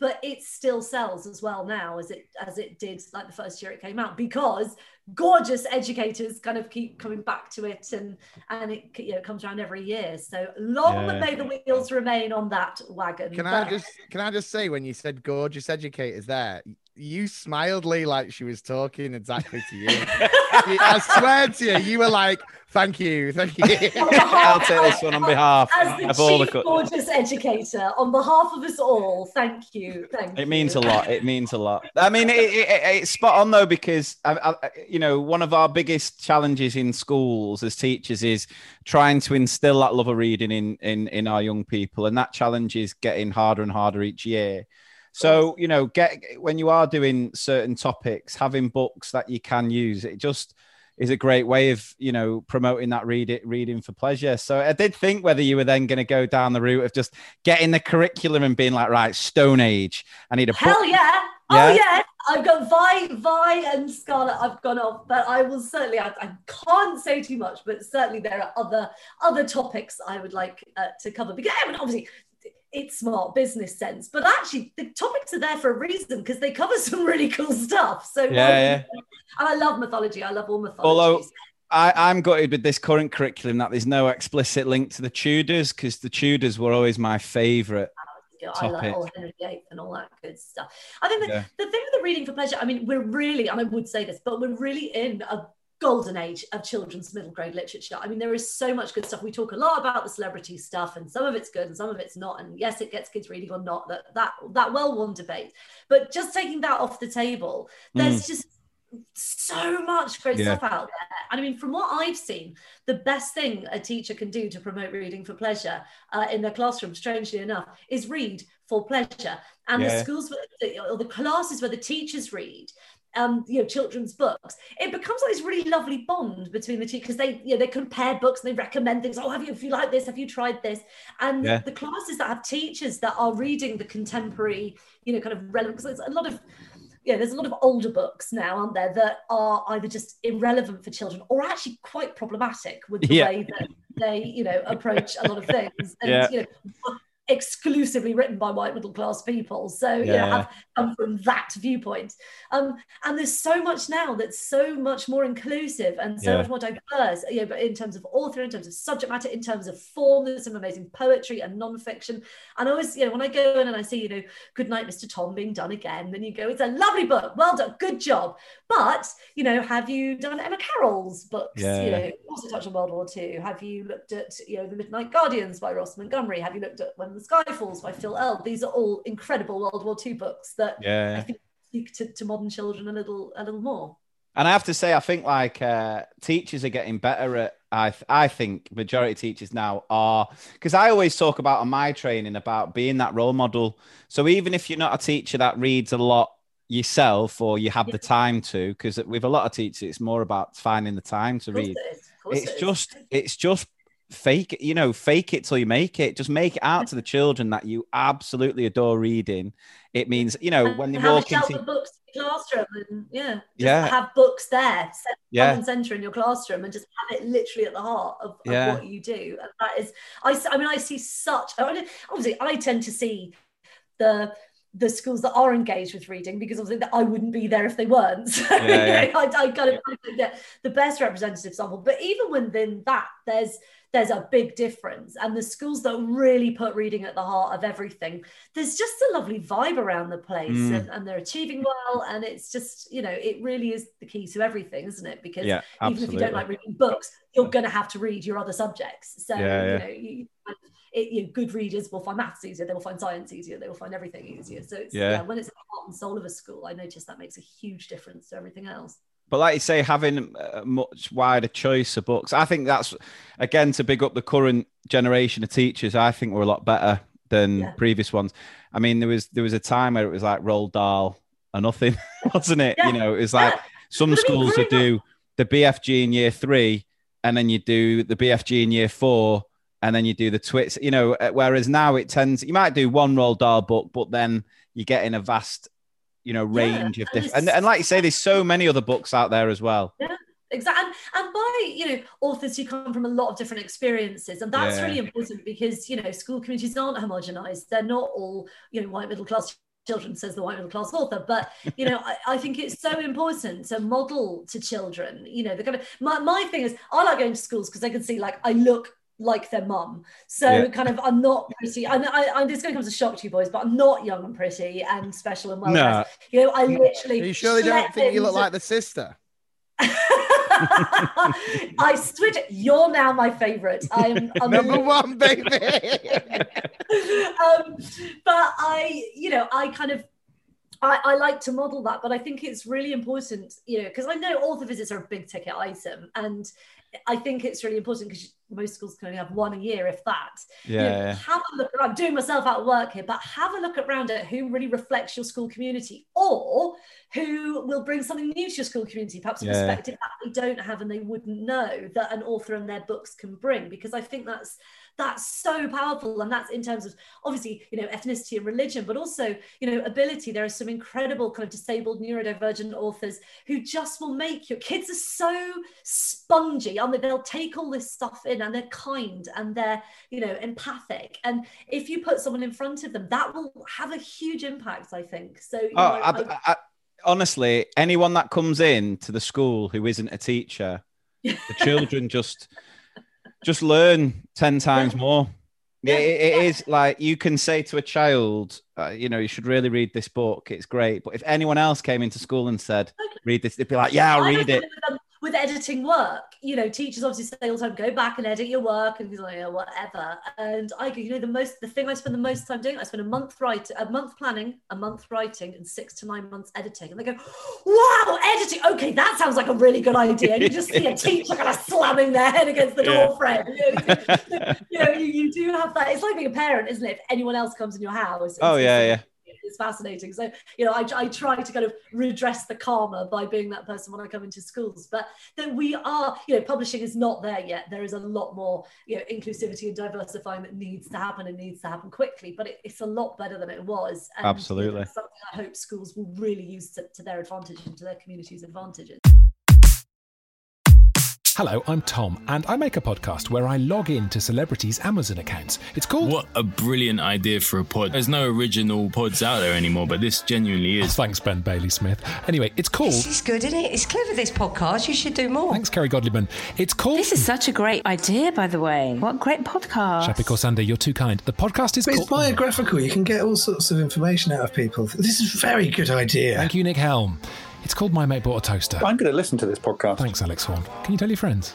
But it still sells as well now as it as it did like the first year it came out because gorgeous educators kind of keep coming back to it and and it you know comes around every year. So long Yeah. may the wheels remain on that wagon. Can I just can I just say when you said gorgeous educators there, you smiled Lee like she was talking exactly to you. You- I swear to you, you were like, "Thank you, thank you." i'll take this one on behalf As the of all the co- gorgeous educator, on behalf of us all, thank you. Thank It means you. a lot. It means a lot. I mean, it, it, it- it's spot on though because I, I, you know one of our biggest challenges in schools as teachers is trying to instill that love of reading in in in our young people, and that challenge is getting harder and harder each year. So you know, get when you are doing certain topics, having books that you can use, it just is a great way of you know promoting that read it reading for pleasure. So I did think whether you were then going to go down the route of just getting the curriculum and being like, right, Stone Age, I need a book. Hell yeah. Yeah? Oh yeah. I've got Vi, Vi and Scarlett. I've gone off, but I will certainly. I, I can't say too much, but certainly there are other other topics I would like uh, to cover. Because I mean, obviously, it's smart business sense, but actually the topics are there for a reason because they cover some really cool stuff. So Yeah, yeah. and I love mythology. I love all mythology. Although I, I'm gutted with this current curriculum that there's no explicit link to the Tudors because the Tudors were always my favourite. know, oh, I like all Henry VIII and all that good stuff. I think the, Yeah. the thing with the reading for pleasure, I mean, we're really, and I would say this, but we're really in a golden age of children's middle grade literature. I mean, there is so much good stuff. We talk a lot about the celebrity stuff, and some of it's good and some of it's not. And yes, it gets kids reading or not. That that that well-worn debate. But just taking that off the table, there's just so much great Yeah. stuff out there. And I mean, from what I've seen, the best thing a teacher can do to promote reading for pleasure uh, in their classroom, strangely enough, is read for pleasure. And Yeah. the schools where- or the classes where the teachers read. Um, you know, children's books. It becomes like this really lovely bond between the two because they, you know, they compare books and they recommend things. Oh, have you, if you like this, have you tried this? And Yeah. the classes that have teachers that are reading the contemporary, you know, kind of relevant. Because there's a lot of yeah, there's a lot of older books now, aren't there, that are either just irrelevant for children or actually quite problematic with the Yeah. way that they, you know, approach a lot of things. And Yeah. you know, exclusively written by white middle class people. So, you know, Yeah. have come from that viewpoint. Um, and there's so much now that's so much more inclusive and so Yeah. much more diverse, you know, but in terms of author, in terms of subject matter, in terms of form, there's some amazing poetry and non-fiction. And I always, you know, when I go in and I see, you know, Good Night, Mr. Tom being done again, then you go, it's a lovely book, well done, good job. But, you know, have you done Emma Carroll's books? Yeah, you know, also touch on World War II. Have you looked at, you know, The Midnight Guardians by Ross Montgomery? Have you looked at When the Sky Falls by Phil Earle? These are all incredible World War II books that yeah. I think speak to, to modern children a little a little more. And I have to say, I think like uh, teachers are getting better at. I th- I think majority teachers now are because I always talk about on my training about being that role model. So even if you're not a teacher that reads a lot yourself or you have the time to, because with a lot of teachers, it's more about finding the time to read. it It's it just it's just fake you know, fake it till you make it. Just make it out to the children that you absolutely adore reading. It means, you know, when they have walk a shelf into of books in your classroom and yeah, just Yeah. have books there, set Yeah. and center in your classroom, and just have it literally at the heart of, of Yeah. what you do. And that is I, I mean, I see such. Obviously, I tend to see the the schools that are engaged with reading because obviously I wouldn't be there if they weren't. So, Yeah, yeah. I, I kind of I think the best representative sample. But even within that, there's there's a big difference. And the schools that really put reading at the heart of everything, there's just a lovely vibe around the place Mm. and, and they're achieving well. And it's just, you know, it really is the key to everything, isn't it? Because Yeah, even if you don't like reading books, you're going to have to read your other subjects. So, Yeah, you know, you, it, you know, good readers will find maths easier, they will find science easier, they will find everything easier. So, it's, Yeah. yeah. when it's the heart and soul of a school, I notice that makes a huge difference to everything else. But like you say, having a much wider choice of books, I think that's again to big up the current generation of teachers. I think we're a lot better than Yeah. previous ones. I mean, there was there was a time where it was like Roald Dahl or nothing, wasn't it? Yeah. You know, it was like Yeah. some But I mean, schools would do the BFG in year three, and then you do the BFG in year four, and then you do the twits. You know, uh, whereas now it tends you might do one Roald Dahl book, but then you get in a vast, you know, Yeah, range of different. And, and like you say, there's so many other books out there as well. Yeah. Exactly. And, and by, you know, authors who come from a lot of different experiences. And that's Yeah. really important because, you know, school communities aren't homogenized. They're not all, you know, white middle class children, says the white middle class author. But, you know, I, I think it's so important to model to children, you know, the kind of, my, my thing is, I like going to schools because I can see, like, I look like their mum. So Yeah. kind of, I'm not pretty. And I, I, this is going to come as a shock to you boys, but I'm not young and pretty and special and well No. You know, I literally. Are you surely don't think you look like the sister? I switch. You're now my favorite. I'm, I'm Number a- one, baby. um, but I, you know, I kind of. I, I like to model that, but I think it's really important, you know, because I know author visits are a big ticket item, and I think it's really important because most schools can only have one a year, if that. You know, Yeah. have a look. I'm doing myself out of work here, but have a look around at who really reflects your school community, or who will bring something new to your school community, perhaps a Yeah. perspective that they don't have and they wouldn't know that an author and their books can bring. Because I think that's that's so powerful, and that's in terms of obviously you know ethnicity and religion, but also you know ability. There are some incredible kind of disabled, neurodivergent authors who just will make your kids are so spongy. I mean, they'll take all this stuff in, and they're kind and they're you know empathic. And if you put someone in front of them, that will have a huge impact. I think so. Oh, know, I- I, honestly, anyone that comes in to the school who isn't a teacher, the children just just learn ten times more. Yeah, it, it is like you can say to a child, uh, you know, you should really read this book. It's great. But if anyone else came into school and said, "Read this," they'd be like, "Yeah, I'll read it." With, editing work, you know, teachers obviously say all the time, go back and edit your work and he's like, yeah, whatever. And I go, you know, the most, the thing I spend the most time doing, I spend a month writing, a month planning, a month writing, and six to nine months editing. And they go, wow, editing. Okay, that sounds like a really good idea. And you just see a teacher kind of slamming their head against the Yeah. door frame. You know, you, know you, you do have that. It's like being a parent, isn't it? If anyone else comes in your house. Oh, yeah, yeah. It's fascinating. So, you know, I, I try to kind of redress the karma by being that person when I come into schools. But that we are, you know, publishing is not there yet. There is a lot more, you know, inclusivity and diversifying that needs to happen and needs to happen quickly. But it, it's a lot better than it was. And, Absolutely. something I hope schools will really use to, to their advantage and to their community's advantages. Hello, I'm Tom, and I make a podcast where I log in to celebrities' Amazon accounts. It's called. What a brilliant idea for a pod. There's no original pods out there anymore, but this genuinely Oh, is. thanks, Ben Bailey Smith. Anyway, it's called. This is good, isn't it? It's clever, this podcast. You should do more. Thanks, Kerry Godliman. It's called. This is such a great idea, by the way. What great podcast. Shapik Sandy, you're too kind. The podcast is But called. it's biographical. You can get all sorts of information out of people. This is a very good idea. Thank you, Nick Helm. It's called My Mate Bought a Toaster. I'm going to listen to this podcast. Thanks, Alex Horne. Can you tell your friends?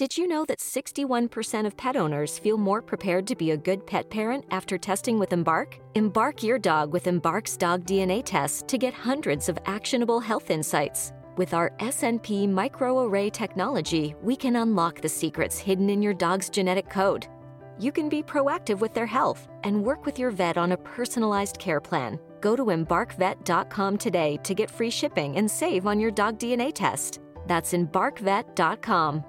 Did you know that 61% of pet owners feel more prepared to be a good pet parent after testing with Embark? Embark your dog with Embark's dog DNA test to get hundreds of actionable health insights. With our SNP microarray technology, we can unlock the secrets hidden in your dog's genetic code. You can be proactive with their health and work with your vet on a personalized care plan. Go to embarkvet.com today to get free shipping and save on your dog DNA test. That's embarkvet.com.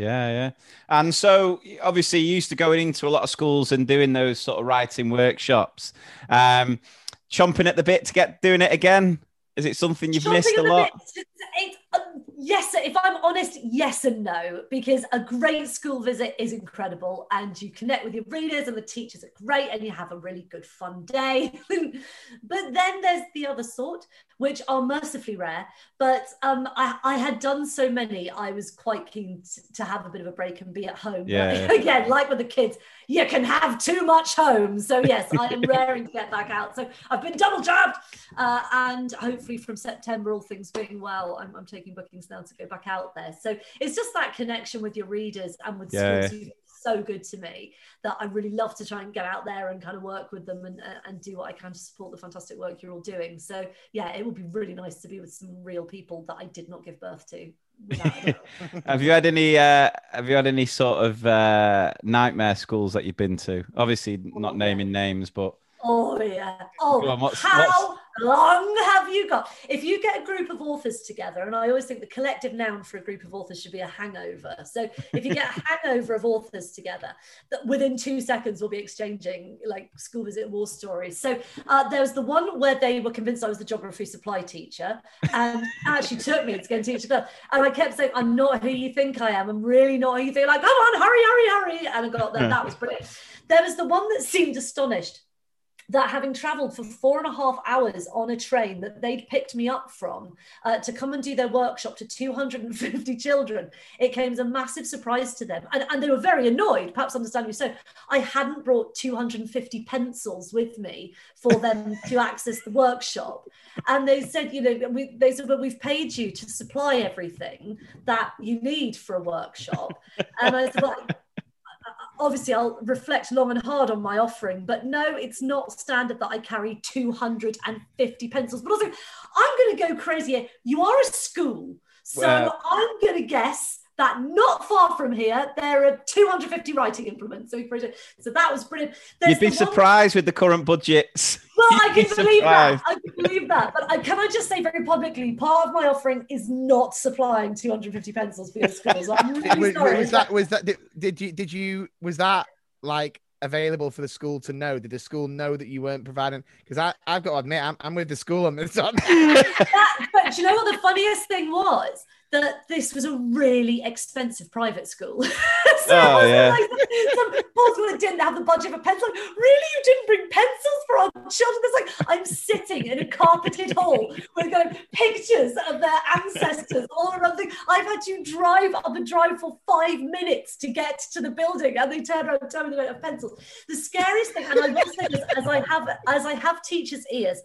Yeah, yeah. And so obviously you used to going into a lot of schools and doing those sort of writing workshops. Um, chomping at the bit to get doing it again. Is it something you've Chomping missed a lot? bit. It's, yes, if I'm honest, yes and no, because a great school visit is incredible and you connect with your readers and the teachers are great and you have a really good fun day. but then there's the other sort, which are mercifully rare. But um, I, I had done so many, I was quite keen to, to have a bit of a break and be at home. Yeah, But yeah. again, like with the kids, you can have too much home. So yes, I am raring to get back out. So I've been double jabbed, uh, and hopefully from September, all things being well, I'm, I'm taking bookings now to go back out there. So it's just that connection with your readers and with Yeah. schools. So good to me that I really love to try and get out there and kind of work with them and, uh, and do what I can to support the fantastic work you're all doing. So yeah, it would be really nice to be with some real people that I did not give birth to. Without a doubt. have you had any uh, have you had any sort of uh, nightmare schools that you've been to? Obviously not naming names, but Oh yeah. Oh, on, what's- how what's- long have you got? If you get a group of authors together, and I always think the collective noun for a group of authors should be a hangover. So if you get a hangover of authors together, that within two seconds we'll be exchanging like school visit war stories. So uh, there was the one where they were convinced I was the geography supply teacher, and actually took me to go and teach them. And I kept saying, "I'm not who you think I am. I'm really not who you think." Like, come on, hurry, hurry, hurry! And I got there. That was brilliant. There was the one that seemed astonished that having traveled for four and a half hours on a train that they'd picked me up from uh, to come and do their workshop to 250 children, it came as a massive surprise to them. And, and they were very annoyed, perhaps understandably so. I hadn't brought 250 pencils with me for them to access the workshop. And they said, you know, we, they said, well, we've paid you to supply everything that you need for a workshop. And I said, well, obviously I'll reflect long and hard on my offering, but no, it's not standard that I carry 250 pencils. But also, I'm going to go crazy here. You are a school. So Well- I'm going to guess that not far from here, there are 250 writing implements. So, we put it- so that was brilliant. There's you'd be the one- surprised with the current budgets. well, I You'd be can believe that. I can believe that. But I, can I just say very publicly, part of my offering is not supplying 250 pencils for your schools. I'm really was, sorry. was that was that did, did you did you was that like available for the school to know? Did the school know that you weren't providing? Because I I've got to admit I'm, I'm with the school on this one. that, but do you know what the funniest thing was? That this was a really expensive private school. so Oh, yeah. like some poor school that didn't have the budget for pencils. Like, really, you didn't bring pencils for our children? It's like I'm sitting in a carpeted hall with kind of pictures of their ancestors all around. The, I've had to drive up and drive for five minutes to get to the building, and they turn around and tell me they don't have pencils. The scariest thing, and I will say this, as I have as I have teachers' ears,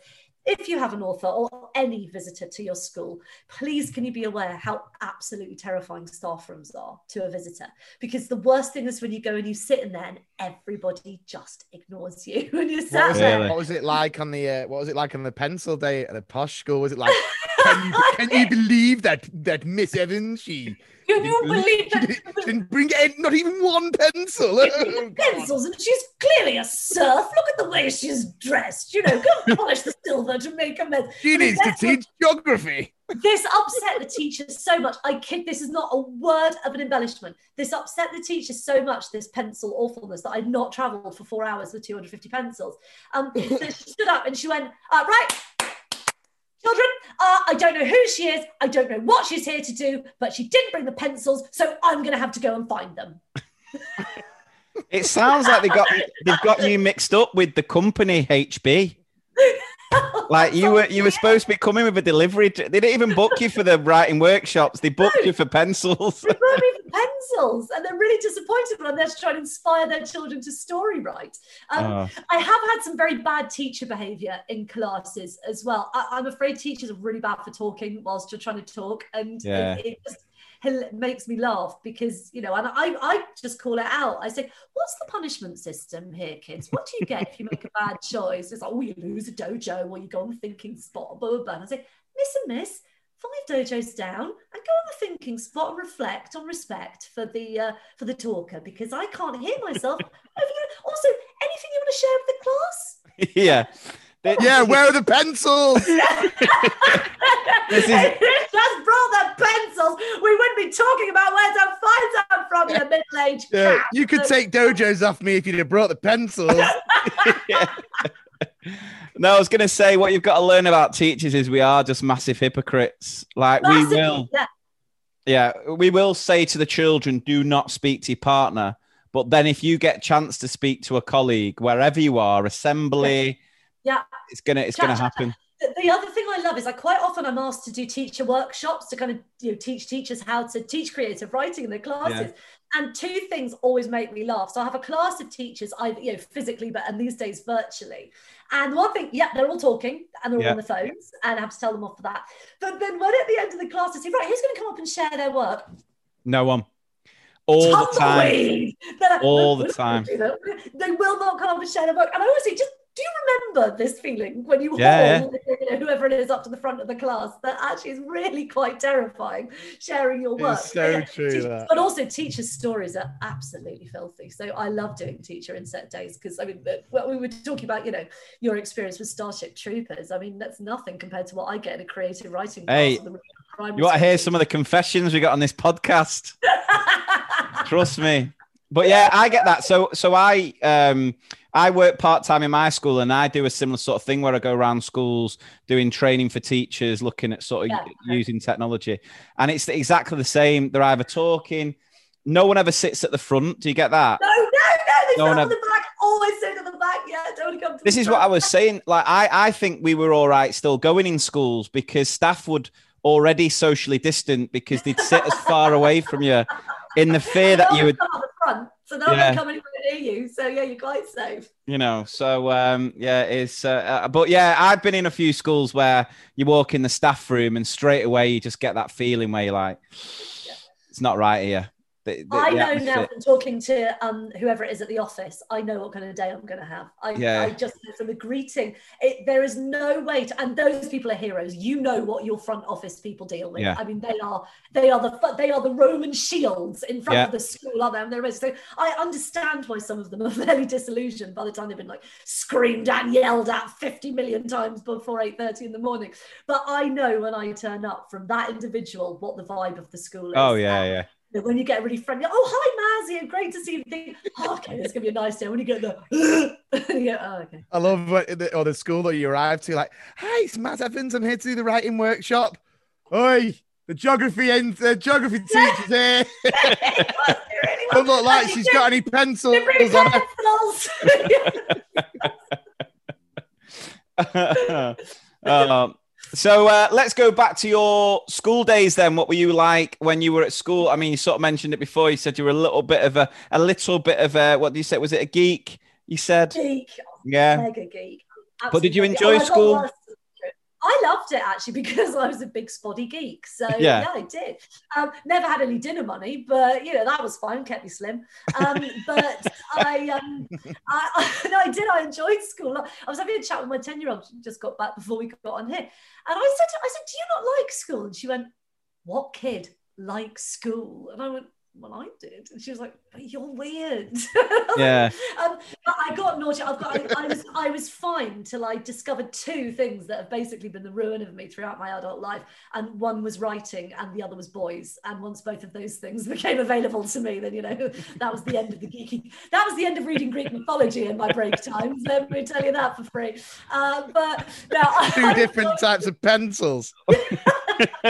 if you have an author or any visitor to your school, please can you be aware how absolutely terrifying staff rooms are to a visitor? Because the worst thing is when you go and you sit in there and everybody just ignores you when you're What was, there. it, what was it like on the uh, what was it like on the pencil day at the posh school? Was it like can you, can you believe that that Miss Evans she Can you believe that she didn't bring any- not even one pencil? Oh, pencils and she's clearly a serf. Look at the way she's dressed. You know, go polish the silver to make a mess. She I mean, needs to that's what- teach geography. This upset the teachers so much. I kid, this is not a word of an embellishment. This upset the teachers so much, this pencil awfulness, that I'd not travelled for four hours with 250 pencils. Um, so she stood up and she went, uh, right, children, uh, I don't know who she is. I don't know what she's here to do, but she didn't bring the pencils, so I'm going to have to go and find them. It sounds like they got they've got you mixed up with the company HB. Like you were you were supposed to be coming with a delivery. They didn't even book you for the writing workshops. They booked you for pencils. They brought me for pencils, and they're really disappointed when I'm there to try and inspire their children to story write. Um, Oh. I have had some very bad teacher behaviour in classes as well. I, I'm afraid teachers are really bad for talking whilst you're trying to talk, and Yeah. it, it just makes me laugh because you know, and I I just call it out. I say, "What's the punishment system here, kids? What do you get if you make a bad choice?" It's like, "Oh, you lose a dojo, or you go on the thinking spot, blah blah blah." And I say, "Miss and Miss." Five dojos down and go on the thinking spot and reflect on respect for the uh, for the talker because I can't hear myself. Also, anything you want to share with the class? yeah. They- Yeah, where are the pencils? This is- If just brought the pencils, we wouldn't be talking about where to find them from, you middle-aged Yeah, you could take dojos off me if you'd have brought the pencils. No, I was going to say what you've got to learn about teachers is we are just massive hypocrites. Like we will, yeah. yeah, we will say to the children, "Do not speak to your partner." But then, if you get a chance to speak to a colleague, wherever you are, assembly, Yeah. it's gonna it's Chat, gonna happen. The, the other thing I love is I quite often I'm asked to do teacher workshops to kind of you know teach teachers how to teach creative writing in their classes. And two things always make me laugh. So I have a class of teachers, either you know physically, but and these days virtually. And one thing, yeah, they're all talking and they're all Yeah. on the phones, and I have to tell them off for that. But then when at the end of the class I say, right, who's going to come up and share their work? No one, all the time. Tumbleweed! They're like, All the time. gonna do that." They will not come up and share their work. And I always say, just do you remember this feeling when you Yeah, hold you know, whoever it is up to the front of the class? That actually is really quite terrifying sharing your work. It's so But true, teach- that. But also, teachers' stories are absolutely filthy. So I love doing teacher inset days because I mean, well, we were talking about you know your experience with Starship Troopers. I mean, that's nothing compared to what I get in a creative writing class. Hey, with the crime You want to hear some of the confessions we got on this podcast? Trust me. But yeah, I get that. So so I um I work part time in my school and I do a similar sort of thing where I go around schools doing training for teachers, looking at sort of Yeah. using technology. And it's exactly the same. They're either talking, no one ever sits at the front. Do you get that? No, no, no, they No sit one on have- the back. Always sit on the back. Yeah, don't come to This is what I was saying. Like I, I think we were all right still going in schools because staff would already socially distant because they'd sit as far away from you in the fear that you would at the front, so they'll Yeah. be coming near you. So yeah, you're quite safe. you know so um yeah it's uh, uh, but yeah i've been in a few schools where you walk in the staff room and straight away you just get that feeling where you're like it's not right here The- the- I the know now from talking to um, whoever it is at the office, I know what kind of day I'm going to have. I, Yeah. I just from the greeting, it, there is no way to, and those people are heroes. You know what your front office people deal with. Yeah. I mean, they are they are the they are the Roman shields in front Yeah. of the school, aren't they? And they're. So I understand why some of them are fairly disillusioned by the time they've been like screamed at, and yelled at 50 million times before 8:30 in the morning. But I know when I turn up from that individual what the vibe of the school is. oh yeah yeah that when you get really friendly, oh hi Mazia, great to see you. Think, oh, okay, it's gonna be a nice day. When you get and you go, oh okay. I love what the, or the school that you arrive to, like, hi, it's Maz Evans. I'm here to do the writing workshop. Oi, the geography and the geography teacher's here. Don't look like she's got any pencils Bring on her. pencils. Uh, so uh, let's go back to your school days then. What were you like when you were at school? I mean, you sort of mentioned it before. You said you were a little bit of a, a little bit of a, what do you say? Was it a geek? You said, geek, yeah. mega geek. But did you enjoy Oh, school? I loved it actually because I was a big spotty geek. So Yeah. yeah, I did. Um, never had any dinner money, but you know that was fine, kept me slim. Um, but I, um, I, no, I did. I enjoyed school. I was having a chat with my ten-year-old. She just got back before we got on here, and I said, to- I said, "Do you not like school?" And she went, "What kid likes school?" And I went. Well, I did, and she was like, "But you're weird." Yeah. Um, but I got naughty. I've got. I, I was. I was fine till I discovered two things that have basically been the ruin of me throughout my adult life. And one was writing, and the other was boys. And once both of those things became available to me, then you know that was the end of the geeky. That was the end of reading Greek mythology in my break times. Let me tell you that for free. Uh, but now Two different types of pencils.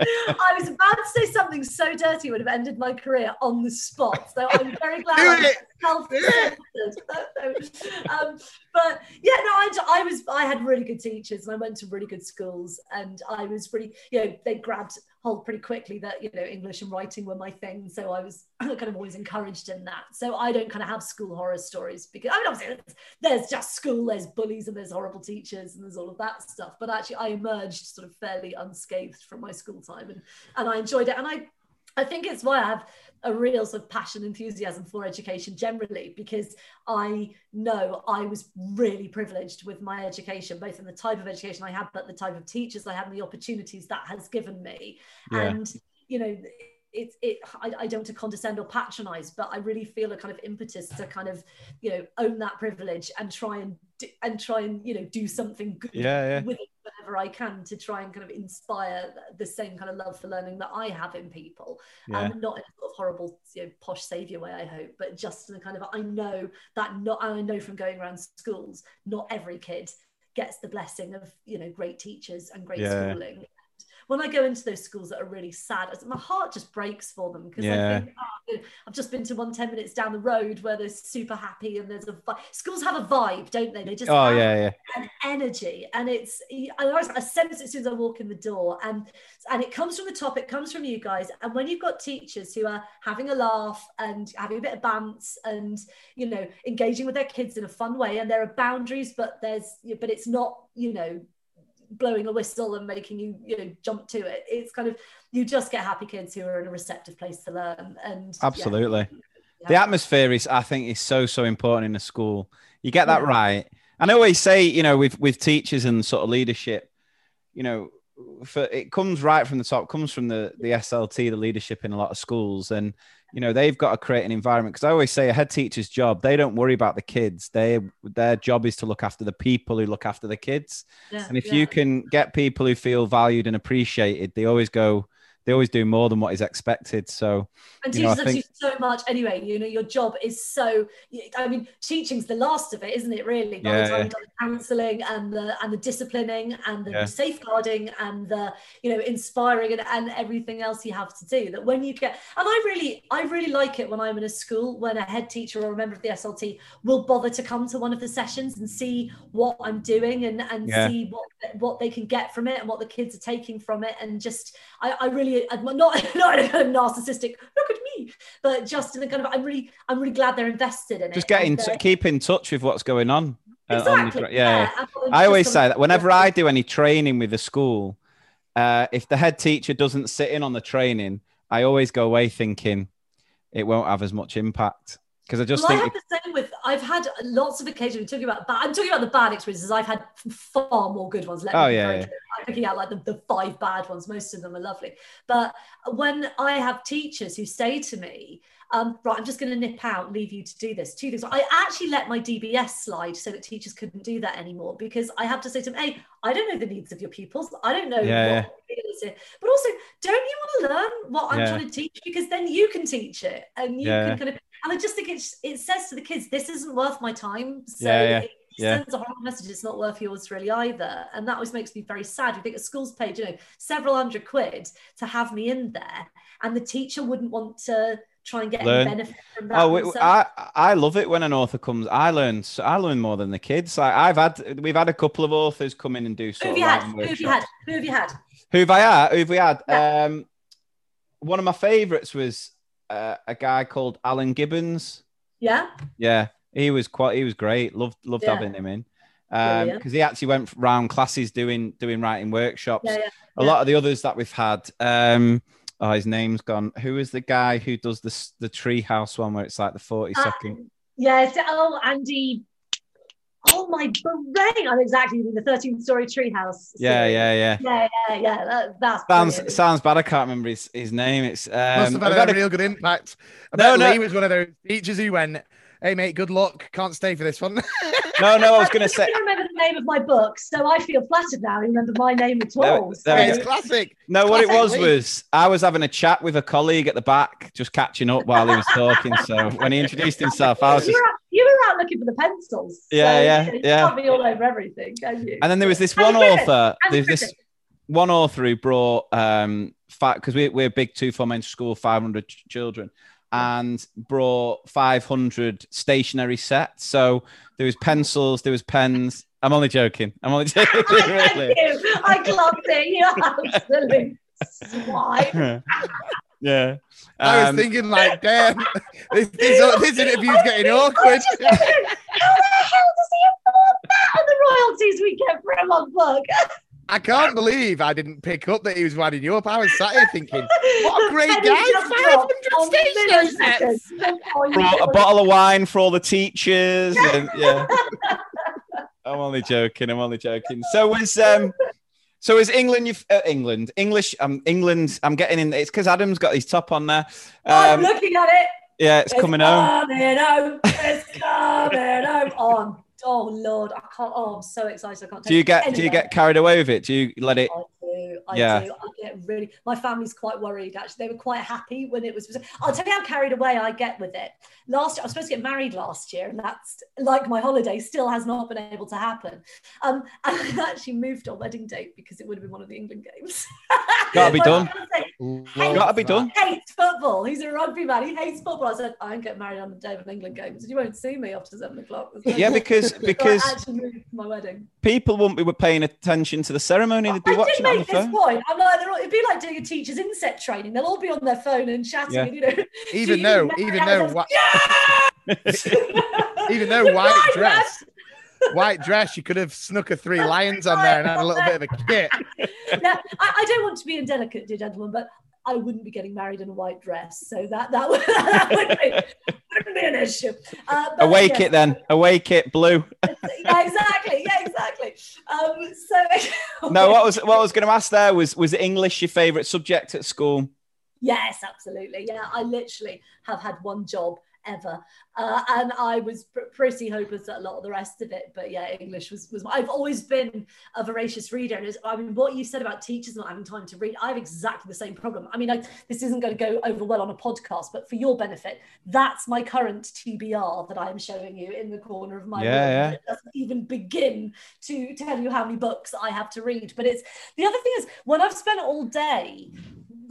I was about to say something so dirty would have ended my career on the spot. So I'm very glad I'm um, but yeah, no, I, I was I had really good teachers and I went to really good schools and I was really you know they grabbed hold pretty quickly that you know English and writing were my thing. So I was kind of always encouraged in that. So I don't kind of have school horror stories because I mean obviously there's- just school, there's bullies and there's horrible teachers and there's all of that stuff. But actually I emerged sort of fairly unscathed from my school time and and I enjoyed it. And I I think it's why I have a real sort of passion, enthusiasm for education generally, because I know I was really privileged with my education, both in the type of education I had, but the type of teachers I had and the opportunities that has given me. Yeah. And, you know, it's it I, I don't want to condescend or patronize but i really feel a kind of impetus to kind of you know own that privilege and try and do, and try and you know do something good Yeah, yeah. with it whenever I can to try and kind of inspire the same kind of love for learning that I have in people. Yeah. Um, not in a sort of horrible, you know, posh savior way, I hope, but just in a kind of I know that not I know from going around schools, not every kid gets the blessing of you know great teachers and great Yeah. schooling. When I go into those schools that are really sad, my heart just breaks for them because Yeah. I think, oh, I've just been to one 10 minutes down the road where they're super happy and there's a vi- schools have a vibe, don't they? They just Oh, have yeah, yeah. an energy and it's I, always- I sense it as soon as I walk in the door and and it comes from the top it comes from you guys and when you've got teachers who are having a laugh and having a bit of bants and you know engaging with their kids in a fun way and there are boundaries but there's but it's not you know blowing a whistle and making you you know jump to it it's kind of you just get happy kids who are in a receptive place to learn and yeah. Absolutely. The atmosphere is, I think, is so so important in a school. You get that Yeah. right, and I always say, you know, with with teachers and sort of leadership, you know, for it comes right from the top, comes from the the SLT, the leadership in a lot of schools, and you know they've got to create an environment. Because I always say, a head teacher's job, they don't worry about the kids. They their job is to look after the people who look after the kids. Yeah, and if yeah. you can get people who feel valued and appreciated, they always go. They always do more than what is expected. So, And you know, teachers think- so much anyway. You know, your job is so. I mean, teaching's the last of it, isn't it? Really, by Yeah, the time yeah. you've done the counselling and the and the disciplining and the Yeah. safeguarding and the you know inspiring and, and everything else you have to do. That when you get and I really I really like it when I'm in a school when a head teacher or a member of the SLT will bother to come to one of the sessions and see what I'm doing and and see what what they can get from it and what the kids are taking from it and just I, I really Not not in a kind of narcissistic look at me but just in a kind of I'm really I'm really glad they're invested in just it get in and, t- uh, keep in touch with what's going on. uh, on the yeah, yeah. I always say that whenever I do any training with the school, uh, if the head teacher doesn't sit in on the training, I always go away thinking it won't have as much impact because I just well, I think have the same with. I've had lots of occasions talking about. But I'm talking about the bad experiences. I've had far more good ones. Let Oh, yeah, yeah. I'm picking out like the, the five bad ones. Most of them are lovely. But when I have teachers who say to me, um, "Right, I'm just going to nip out, leave you to do this." Two things. I actually let my DBS slide so that teachers couldn't do that anymore because I have to say to them, "Hey, I don't know the needs of your pupils. I don't know Yeah, what it is here. But also, don't you want to learn what I'm Yeah. trying to teach? Because then you can teach it, and you Yeah. can kind of. And I just think it's, it says to the kids, this isn't worth my time. So Yeah, yeah, it yeah. sends a horrible message. It's not worth yours really either. And that always makes me very sad. You think a school's paid, you know, several hundred quid to have me in there, and the teacher wouldn't want to try and get Learn. any benefit from that. Oh. I I love it when an author comes. I learn I learn more than the kids. Like I've had we've had a couple of authors come in and do Who sort have you had? Who have you had? Who have you had? Who have I had? Who have we had? Um, one of my favourites was uh, a guy called Alan Gibbons. Yeah. Yeah, he was quite. He was great. Loved loved Yeah. having him in. Because he actually went round classes doing doing writing workshops. Yeah, yeah, A lot of the others that we've had. Um, oh, his name's gone. Who is the guy who does the the treehouse one where it's like the forty Uh, second? Yeah, it's, oh, Andy. Oh my brain! I'm exactly the 13 story treehouse. Yeah, yeah, yeah. Yeah, yeah, yeah. That, that's Sounds brilliant. sounds bad. I can't remember his, his name. It's um, Must have had a a- real good impact. I No, bet no. Lee was one of those teachers who went, "Hey mate, good luck. Can't stay for this one." no, no. I was going to say. I say. don't remember the name of my book, so I feel flattered now. I remember my name at all. there we so- go. classic. No, what it was was I was having a chat with a colleague at the back, just catching up while he was talking. So when he introduced himself, I was you, just. were out, you were out looking for the pencils. so, Yeah, yeah, you yeah. can't be all over everything, can you? And then there was this one cricket, author. There's this one author who brought um because we, we're a big two form entry school, 500 ch- children, and brought 500 stationary sets. So there was pencils, there was pens. I'm only joking. I'm only joking. Really. I clubbed it. You absolute swine. yeah. I was Um, thinking, like, damn, this, this, this interview's getting awkward. How the hell does he afford that and the royalties we get from a book? I can't believe I didn't pick up that he was winding you up. I was sat here thinking, what a great guy! 500 dropped on stationery sets. milliseconds. Oh, you brought a bottle of wine for all the teachers. And, yeah. I'm only joking. I'm only joking. So was um, so is England? You uh, England English? Um, England. I'm getting in. It's because Adam's got his top on there. I'm Um, looking at it. yeah, it's coming home. Coming home. It's coming home. Oh, I'm- oh Lord, I can't. Oh, I'm so excited. I can't. Do you get it do you get carried away with it? Do you let it? Oh, I do. I Yeah. do. I get really. My family's quite worried. Actually, they were quite happy when it was. I'll tell you how carried away I get with it. Last, year, I was supposed to get married last year, and that's like my holiday still has not been able to happen. Um, and I actually moved our wedding date because it would have been one of the England games. Gotta be done. fiancé hates- Gotta be done. Hates football. He's a rugby man. He hates football. I said, I ain't get married on the day of an England game, so you won't see me after seven o'clock. Yeah, because- So I because- actually moved my wedding. People wouldn't be paying attention to the ceremony. They'd be I watching it on make this point. I'm like, they're all, it'd be like doing a teacher's inset training. They'll all be on their phone and chatting. Yeah. You know, Even though, even though, whi- even though white dress, white dress, you could have snuck a three lions on there and had a little bit of a kit. now, I, I don't want to be indelicate, dear gentlemen, but I wouldn't be getting married in a white dress, so that that would, that would be, wouldn't be an issue. Uh, but Awake yeah. it then. Awake it. Blue. Yeah, exactly. Yeah, exactly. Um, so no, what was what I was going to ask there was was English your favourite subject at school? Yes, absolutely. Yeah, I literally have had one job ever, uh, and I was pr- pretty hopeless at a lot of the rest of it. But yeah, English was was. I've always been a voracious reader, and I mean, what you said about teachers not having time to read, I have exactly the same problem. I mean, I, this isn't going to go over well on a podcast, but for your benefit, that's my current TBR that I am showing you in the corner of my Yeah, room. yeah. It doesn't even begin to tell you how many books I have to read. But it's the other thing is when I've spent all day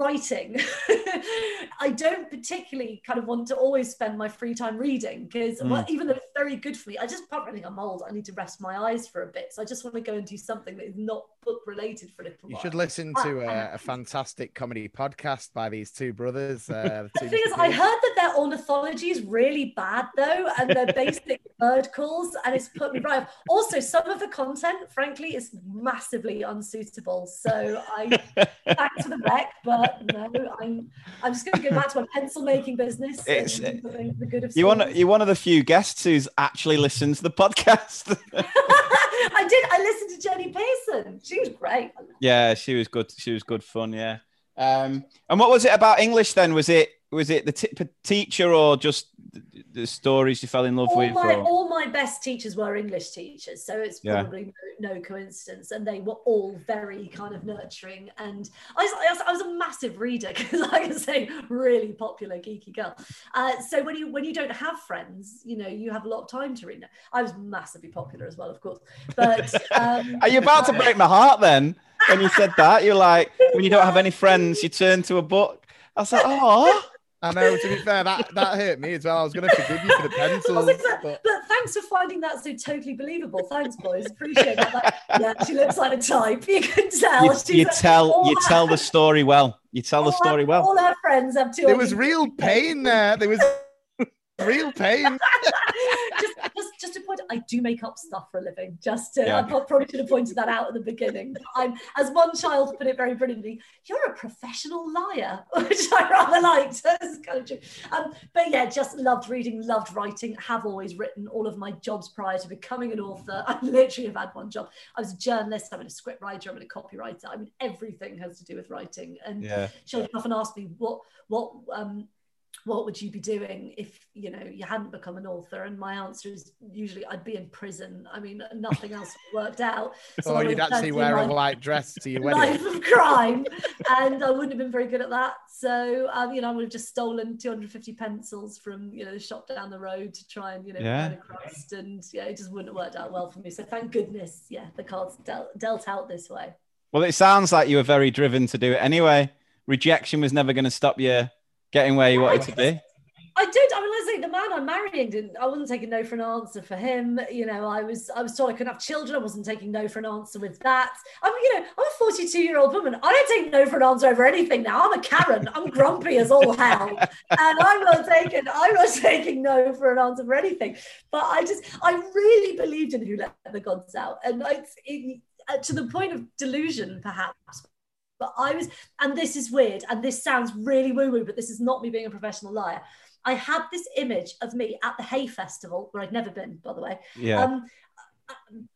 writing i don't particularly kind of want to always spend my free time reading because well, Mm. even though it's very good for me i just from anything i'm old i need to rest my eyes for a bit so i just want to go and do something that is not book related for a little You while should listen to a, a fantastic comedy podcast by these two brothers. Uh, the two thing is, I heard that their ornithology is really bad though, and they're basic bird calls, and it's put me right off. Also, some of the content, frankly, is massively unsuitable. So I back to the wreck, but no, I'm I'm just going to go back to my pencil making business. It's- and do something for the good of You want schools. you're one of the few guests who's actually listened to the podcast. I did. I listened to Jenny Pearson. She was great. yeah, she was good. She was good fun. Yeah. Um, and what was it about English then? Was it was it the t- teacher or just the, the stories you fell in love all with? my or- all my best teachers were English teachers, so it's Yeah. probably no, no coincidence, and they were all very kind of nurturing. And I was, I was, I was a massive reader because, like I say, really popular geeky girl. Uh, so when you when you don't have friends, you know, you have a lot of time to read. I was massively popular as well, of course. But um, Are you about to break my heart then? When you said that, you're like, when you don't have any friends, you turn to a book. I was like, oh. I know. To be fair, that that hurt me as well. I was going to forgive you for the I pencils, like, but but thanks for finding that so totally believable. Thanks, boys. Appreciate that. Like, yeah, she looks like a type. You can tell. You, you like- tell you her- tell the story well. You tell the all her- story well. All her friends have two. there was real pain there. There was real pain. just, just to point, I do make up stuff for a living. Just to, Yeah. I probably should have pointed that out at the beginning. I'm, as one child put it very brilliantly, you're a professional liar, which I rather liked. That's kind of true. Um, but yeah, just loved reading, loved writing. Have always written all of my jobs prior to becoming an author. I literally have had one job. I was a journalist. I'm a script writer. I'm a copywriter. I mean, everything has to do with writing. And Yeah. children often ask me what what um what would you be doing if you know you hadn't become an author? And my answer is usually i'd be in prison. I mean nothing else worked out. Or I you'd actually wear a my white dress to your wedding. life wedding. of crime. And i wouldn't have been very good at that. So um, you know i would have just stolen 250 pencils from you know the shop down the road to try and you know Yeah. burn a crust. And yeah it just wouldn't have worked out well for me. So thank goodness yeah the cards dealt, dealt out this way. Well, it sounds like you were very driven to do it anyway. Rejection was never going to stop you getting where you wanted to be. I did. I mean, let's say the man I'm marrying didn't. I wasn't taking no for an answer for him. You know, I was. I was told I couldn't have children. I wasn't taking no for an answer with that. I'm. you know, I'm a 42 year old woman. I don't take no for an answer over anything now. I'm a Karen. I'm grumpy as all hell, and I'm not taking. I'm not taking no for an answer for anything. But I just, I really believed in who let the gods out, and it's it, uh, to the point of delusion, perhaps. But I was, and this is weird, and this sounds really woo woo, but this is not me being a professional liar. I had this image of me at the Hay Festival, where I'd never been, by the way. Yeah. Um,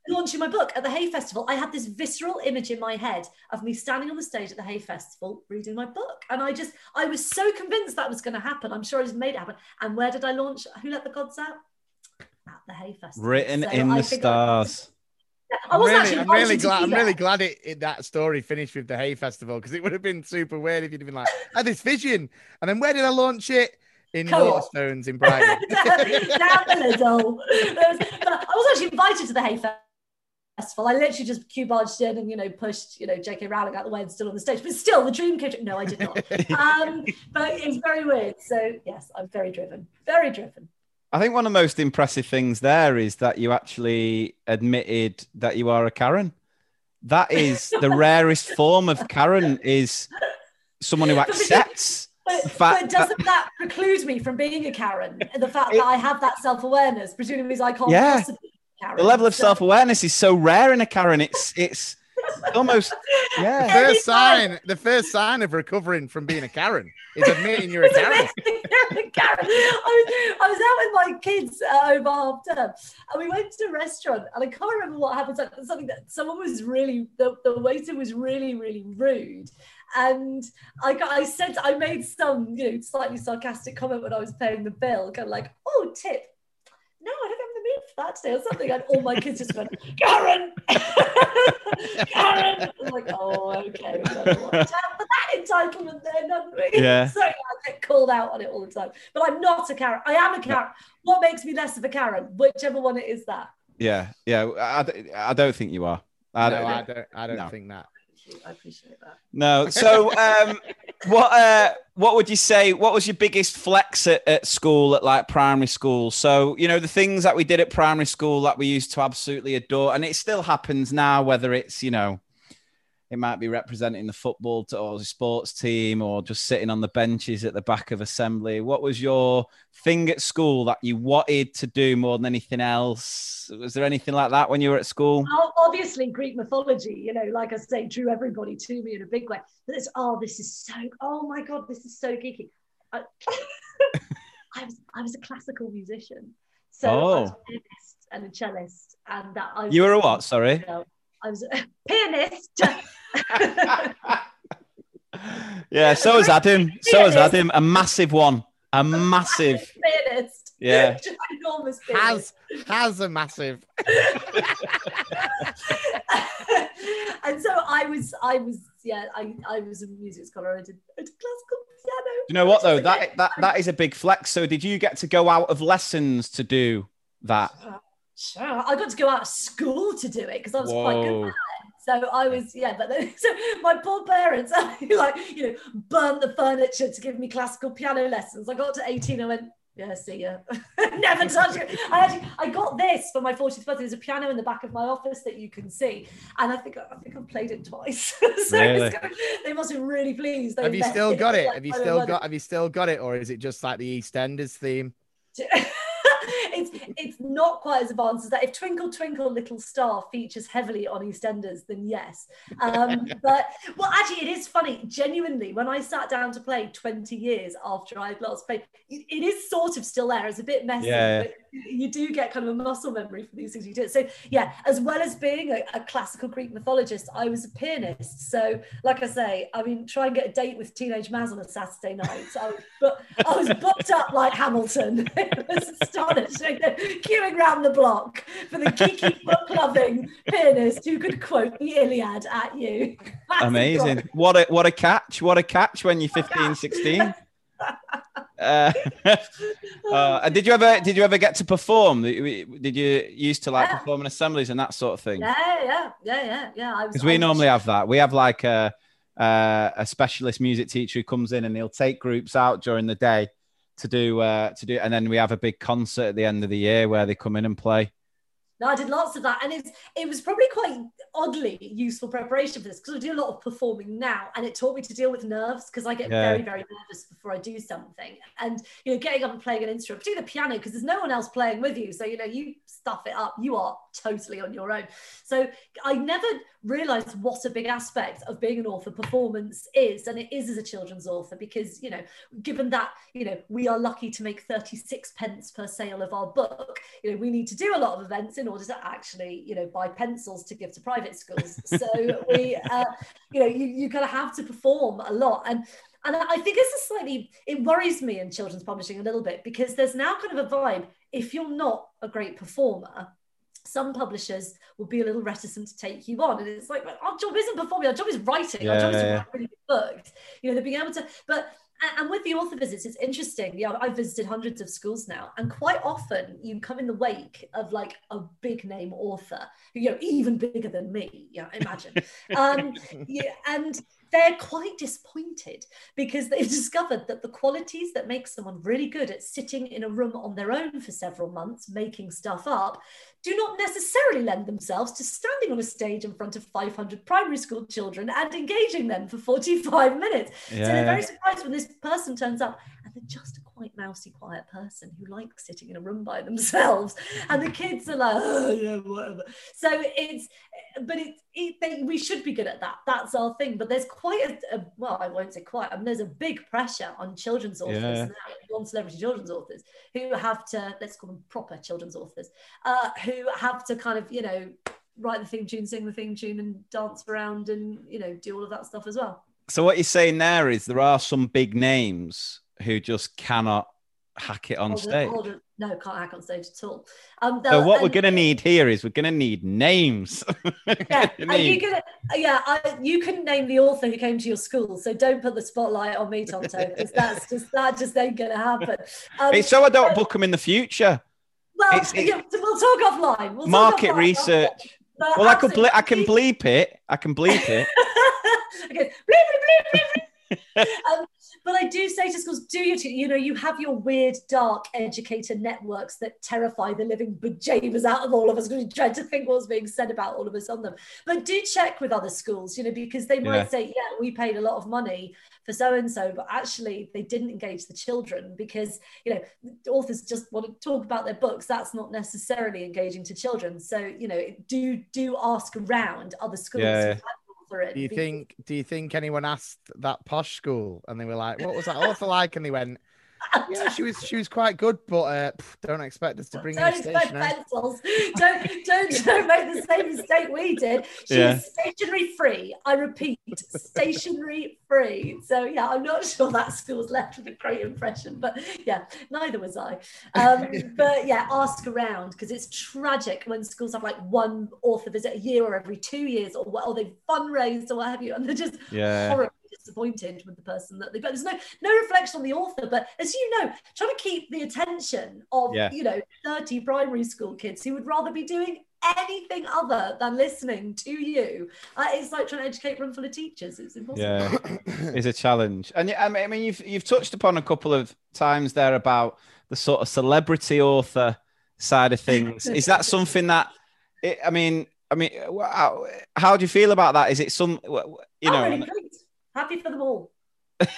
launching my book at the Hay Festival, I had this visceral image in my head of me standing on the stage at the Hay Festival reading my book. And I just, I was so convinced that was going to happen. I'm sure I just made it happen. And where did I launch Who Let the Gods Out? At the Hay Festival. Written So in I the stars. I I'm wasn't really, actually I'm really glad. I'm really glad it, it that story finished with the Hay Festival because it would have been super weird if you'd have been like, "I had this vision," and then where did I launch it? In Co-op. Waterstones in Brighton. down the middle. Was- I was actually invited to the Hay Festival. I literally just cue barged in and you know pushed you know J.K. Rowling out the way and still on the stage. But still, the dream came. No, I did not. um, but it was very weird. So yes, I'm very driven. Very driven. I think one of the most impressive things there is that you actually admitted that you are a Karen. That is the rarest form of Karen is someone who accepts But, the fact but that- doesn't that preclude me from being a Karen? The fact that I have that self awareness, presumably I can't Yeah. possibly be a Karen. the level of So- self-awareness is so rare in a Karen. It's it's almost yeah. The first sign, the first sign of recovering from being a Karen is admitting you're a Karen. Karen. I was, I was out with my kids uh, over half term and we went to a restaurant and I can't remember what happened. So- Something that someone was really, the, the waiter was really, really rude. And I, got, I said, I made some, you know, slightly sarcastic comment when I was paying the bill, kind of like, oh, tip. No, I don't have the mood for that today or something. And all my kids just went, Karen, Karen. I'm like, oh, okay. we've got to watch out for that entitlement then, haven't we? Yeah. so I get called out on it all the time. But I'm not a Karen. I am a Karen. What makes me less of a Karen? Whichever one it is that. Yeah, yeah. I, I- I don't think you are. I no, don't, I don't. I don't No. think that. I appreciate that. No. So, um, what uh, what would you say? What was your biggest flex at, at school, at like primary school? So, you know, the things that we did at primary school that we used to absolutely adore, and it still happens now. Whether it's you know, it might be representing the football to, or the sports team, or just sitting on the benches at the back of assembly. What was your thing at school that you wanted to do more than anything else? Was there anything like that when you were at school? Oh, obviously Greek mythology, you know, like I say, drew everybody to me in a big way. But it's oh, this is so oh my god, this is so geeky. I, I was I was a classical musician, so I was a Oh. pianist and a cellist, and that I You were a what? Sorry. I was a pianist. Yeah, so was Adam. So was Adam. A massive one. A massive. pianist. Yeah. Ginormous Has pianist. has a massive. and so I was, I was, yeah, I, I was a music scholar. I did, I did classical piano. You know what though? That that that is a big flex. So did you get to go out of lessons to do that? Uh, Sure, I got to go out of school to do it because I was quite good at it. So I was, yeah, but then, so my poor parents, like, you know, burnt the furniture to give me classical piano lessons. I got to 18, I went, yeah, see ya. Never touch it. I actually, I got this for my 40th birthday. There's a piano in the back of my office that you can see, and I think I think I've played it twice. so Really? it's kind of- they must be really pleased. They Have you still got it? like, Have you still got? Have you still got it, or is it just like the EastEnders theme? It it's it's not quite as advanced as that. If Twinkle Twinkle Little Star features heavily on EastEnders, then yes. Um, but well, actually, it is funny. Genuinely, when I sat down to play 20 years after I last played, it, is sort of still there. It's a bit messy, Yeah. but you do get kind of a muscle memory for these things you do. So yeah, as well as being a, a classical Greek mythologist, I was a pianist. So like I say, I mean, try and get a date with teenage Maz on a Saturday night. I but I was booked up like Hamilton. it was astonishing. Queuing round the block for the geeky book loving pianist who could quote the Iliad at you. That's Amazing. What a what a catch. What a catch when you're 15, 16. Uh, uh, and did you ever did you ever get to perform? Did you used to like Yeah. perform in assemblies and that sort of thing? Yeah, yeah, yeah, yeah, yeah. Because we normally have that. We have like a uh, a specialist music teacher who comes in and he'll take groups out during the day to do uh, to do, and then we have a big concert at the end of the year where they come in and play. No, I did lots of that, and it's it was probably quite oddly useful preparation for this because I do a lot of performing now, and it taught me to deal with nerves because I get Yeah. very very nervous before I do something, and you know getting up and playing an instrument, particularly the piano, because there's no one else playing with you, so you know you stuff it up, you are totally on your own. So I never realized what a big aspect of being an author performance is, and it is as a children's author because you know given that you know we are lucky to make 36 pence per sale of our book you know we need to do a lot of events in order to actually you know buy pencils to give to private schools so we uh, you know you, you kind of have to perform a lot and and I think it's a slightly it worries me in children's publishing a little bit because there's now kind of a vibe if you're not a great performer some publishers will be a little reticent to take you on. And it's like, well, our job isn't performing, our job is writing, our job is Yeah. really good books. You know, they're being able to, but and- and with the author visits, it's interesting. Yeah, I've visited hundreds of schools now, and quite often you come in the wake of like a big name author, you know, even bigger than me. Yeah, imagine. um, yeah, and they're quite disappointed because they've discovered that the qualities that make someone really good at sitting in a room on their own for several months making stuff up do not necessarily lend themselves to standing on a stage in front of 500 primary school children and engaging them for 45 minutes. So they're very surprised when this person turns up they're just a quite mousy, quiet person who likes sitting in a room by themselves. And the kids are like, oh, yeah, whatever. So it's, but it, it they, we should be good at that. That's our thing. But there's quite a, a well, I won't say quite, I mean, there's a big pressure on children's authors Yeah. now, non-celebrity children's authors who have to, let's call them proper children's authors, uh, who have to kind of, you know, write the theme tune, sing the theme tune, and dance around and you know do all of that stuff as well. So what you're saying there is there are some big names who just cannot hack it on Hold stage. hold no, can't hack on stage at all. Um, So what we're going to need here is we're going to need names. Yeah, You are you gonna? Yeah, I, you couldn't name the author who came to your school, so don't put the spotlight on me, Tonto, because that's just that just ain't gonna happen. Um, It's so I don't book them in the future. well, it's- it's- yeah, we'll talk offline. We'll talk Market offline. research. But Well, I could ble- I can bleep it. I can bleep it. okay. bleep, bleep, bleep, bleep. um, but I do say to schools, do you, you know, you have your weird, dark educator networks that terrify the living bejeebers out of all of us because we try to think what's being said about all of us on them. But do check with other schools, you know, because they might Yeah. say, yeah, we paid a lot of money for so and so, but actually they didn't engage the children because, you know, authors just want to talk about their books. That's not necessarily engaging to children. So, you know, do do ask around other schools. Yeah. Author it Do you think? Do you think anyone asked that posh school and they were like, "What was that author like?" And they went, "Yeah, she was. She was quite good, but uh, don't expect us to bring don't expect stationery." pencils. Don't don't don't make the same mistake we did. She Yeah. was stationery free. I repeat, stationery free. So yeah, I'm not sure that school's left with a great impression, but yeah, neither was I. Um, but yeah, ask around because it's tragic when schools have like one author visit a year or every two years, or what, or they've fundraised or what have you, and they're just Yeah. horribly disappointed with the person that they. But there's no no reflection on the author. But as you know, trying to keep the attention of Yeah. you know 30 primary school kids who would rather be doing anything other than listening to you. Uh, it's like trying to educate a room full of teachers. It's impossible. Yeah, is a challenge. And yeah, I mean, you've you've touched upon a couple of times there about the sort of celebrity author side of things. is that something that? It, I mean, I mean, how, how do you feel about that? Is it some, you I'm know? really. Happy for them all. it's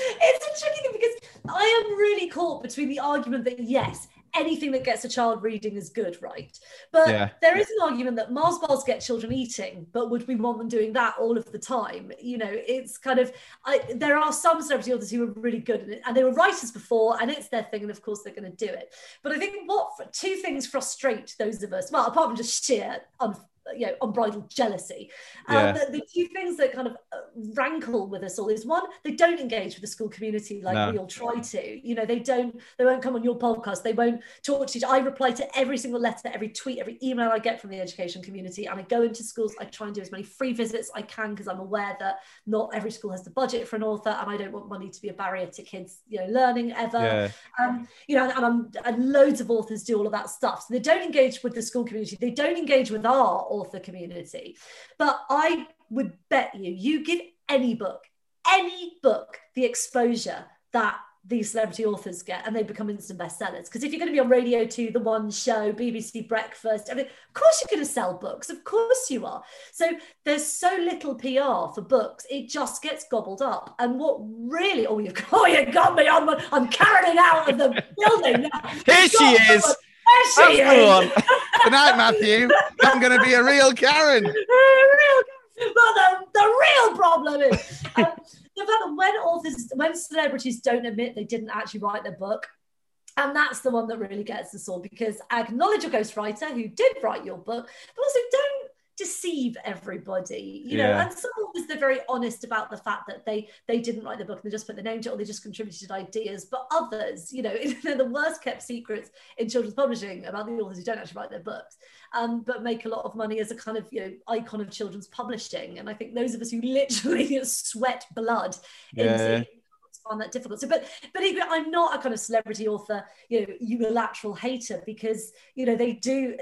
a tricky thing because I am really caught between the argument that yes, anything that gets a child reading is good, right? But Yeah. there is an argument that Mars bars get children eating, but would we want them doing that all of the time? You know, it's kind of I, there are some celebrity authors who are really good at it, and they were writers before, and it's their thing, and of course they're going to do it. But I think what two things frustrate those of us, well, apart from just sheer un, you know unbridled jealousy Yeah. um, the, the two things that kind of uh, rankle with us all is one they don't engage with the school community like No. we all try to you know they don't they won't come on your podcast they won't talk to you i reply to every single letter every tweet every email i get from the education community and i go into schools i try and do as many free visits i can because i'm aware that not every school has the budget for an author and i don't want money to be a barrier to kids you know learning ever Yeah. um, you know, and, I'm, and loads of authors do all of that stuff. So they don't engage with the school community. They don't engage with our author community. But I would bet you, you give any book, any book, the exposure that these celebrity authors get, and they become instant bestsellers. Because if you're going to be on Radio 2, The One Show, BBC Breakfast, I mean, of course you're going to sell books. Of course you are. So there's so little PR for books, it just gets gobbled up. And what really, oh, you've oh, you got me on, my- I'm carrying out of the building now. Here she is. There she That's is. One. Good night, Matthew. I'm going to be a real Karen. real, but the, the real problem is um, the fact that when authors, when celebrities don't admit they didn't actually write their book, and that's the one that really gets us all because acknowledge your ghostwriter who did write your book, but also don't deceive everybody you know and some authors they're very honest about the fact that they they didn't write the book and they just put the name to it or they just contributed ideas but others you know they're the worst kept secrets in children's publishing about the authors who don't actually write their books um, but make a lot of money as a kind of you know icon of children's publishing and i think those of us who literally sweat blood Yeah. into find that difficult. So, but but equally, I'm not a kind of celebrity author, you know, unilateral hater because you know they do.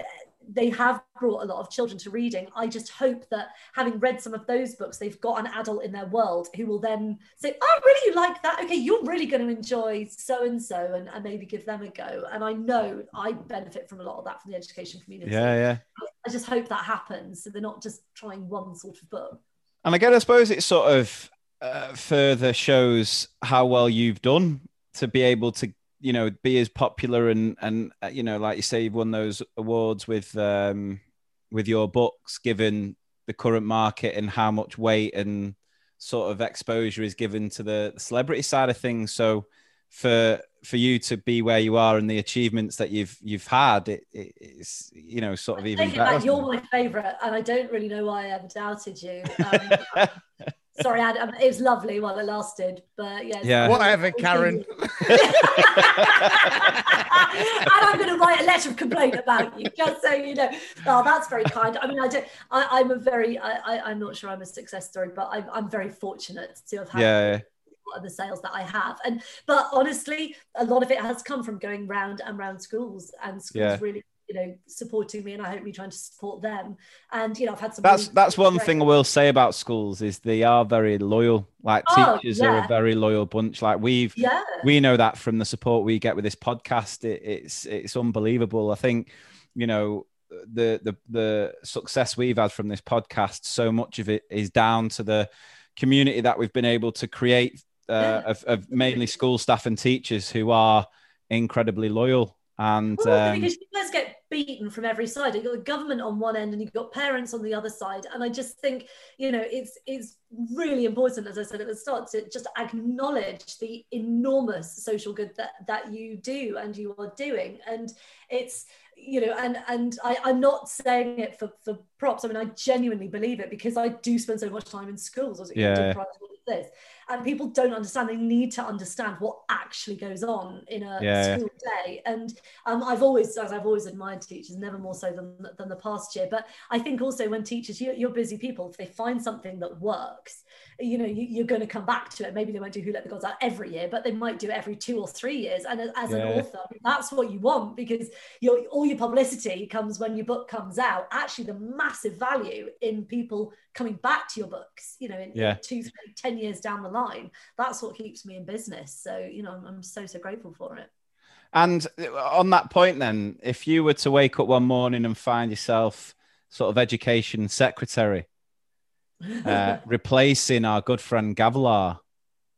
They have brought a lot of children to reading. I just hope that having read some of those books, they've got an adult in their world who will then say, "Oh, really? You like that? Okay, you're really going to enjoy so and so," and maybe give them a go. And I know I benefit from a lot of that from the education community. Yeah, yeah. I just hope that happens, so they're not just trying one sort of book. And again, I suppose it sort of uh, further shows how well you've done to be able to, you know, be as popular and and uh, you know, like you say, you've won those awards with um, with your books, given the current market and how much weight and sort of exposure is given to the celebrity side of things. So for for you to be where you are and the achievements that you've you've had, it, it, it's you know sort of even better. back. You're my favourite, and I don't really know why I ever doubted you. Um, sorry, Adam. It was lovely while it lasted, but yeah. Yeah. Whatever, Karen. and I'm going to write a letter of complaint about you, just so you know. Oh, that's very kind. I mean, I don't. I, I'm a very. I, I, I'm not sure I'm a success story, but I'm, I'm very fortunate to have had Yeah, yeah. of the sales that I have. And but honestly, a lot of it has come from going round and round schools and schools Yeah. really, you know, supporting me and I hope me trying to support them. And you know, I've had some That's really that's one great- thing I will say about schools is they are very loyal. Like Oh, teachers are a very loyal bunch. Like we've Yeah. we know that from the support we get with this podcast. It, it's it's unbelievable. I think you know the the the success we've had from this podcast. So much of it is down to the community that we've been able to create uh, of, of mainly school staff and teachers who are incredibly loyal. And Well, um, because you guys get beaten from every side. You've got the government on one end and you've got parents on the other side. And I just think, you know, it's it's really important, as I said at the start, to just acknowledge the enormous social good that that you do and you are doing. And it's you know, and and I, I'm not saying it for, for props. I mean, I genuinely believe it because I do spend so much time in schools as Yeah. did prior to all of this. And people don't understand. They need to understand what actually goes on in a Yeah. school day. And um, I've always, as I've always admired teachers, never more so than, than the past year. But I think also when teachers, you, you're busy people, if they find something that works, you know, you, you're going to come back to it. Maybe they won't do Who Let the Gods Out every year, but they might do it every two or three years. And as, as Yeah. an author, that's what you want because your all your publicity comes when your book comes out. Actually, the massive value in people coming back to your books, you know, in, in Yeah. two, three, ten years down the line. That's what keeps me in business. So, you know, I'm, I'm so, so grateful for it. And on that point, then, if you were to wake up one morning and find yourself sort of education secretary, uh, replacing our good friend Gavlar,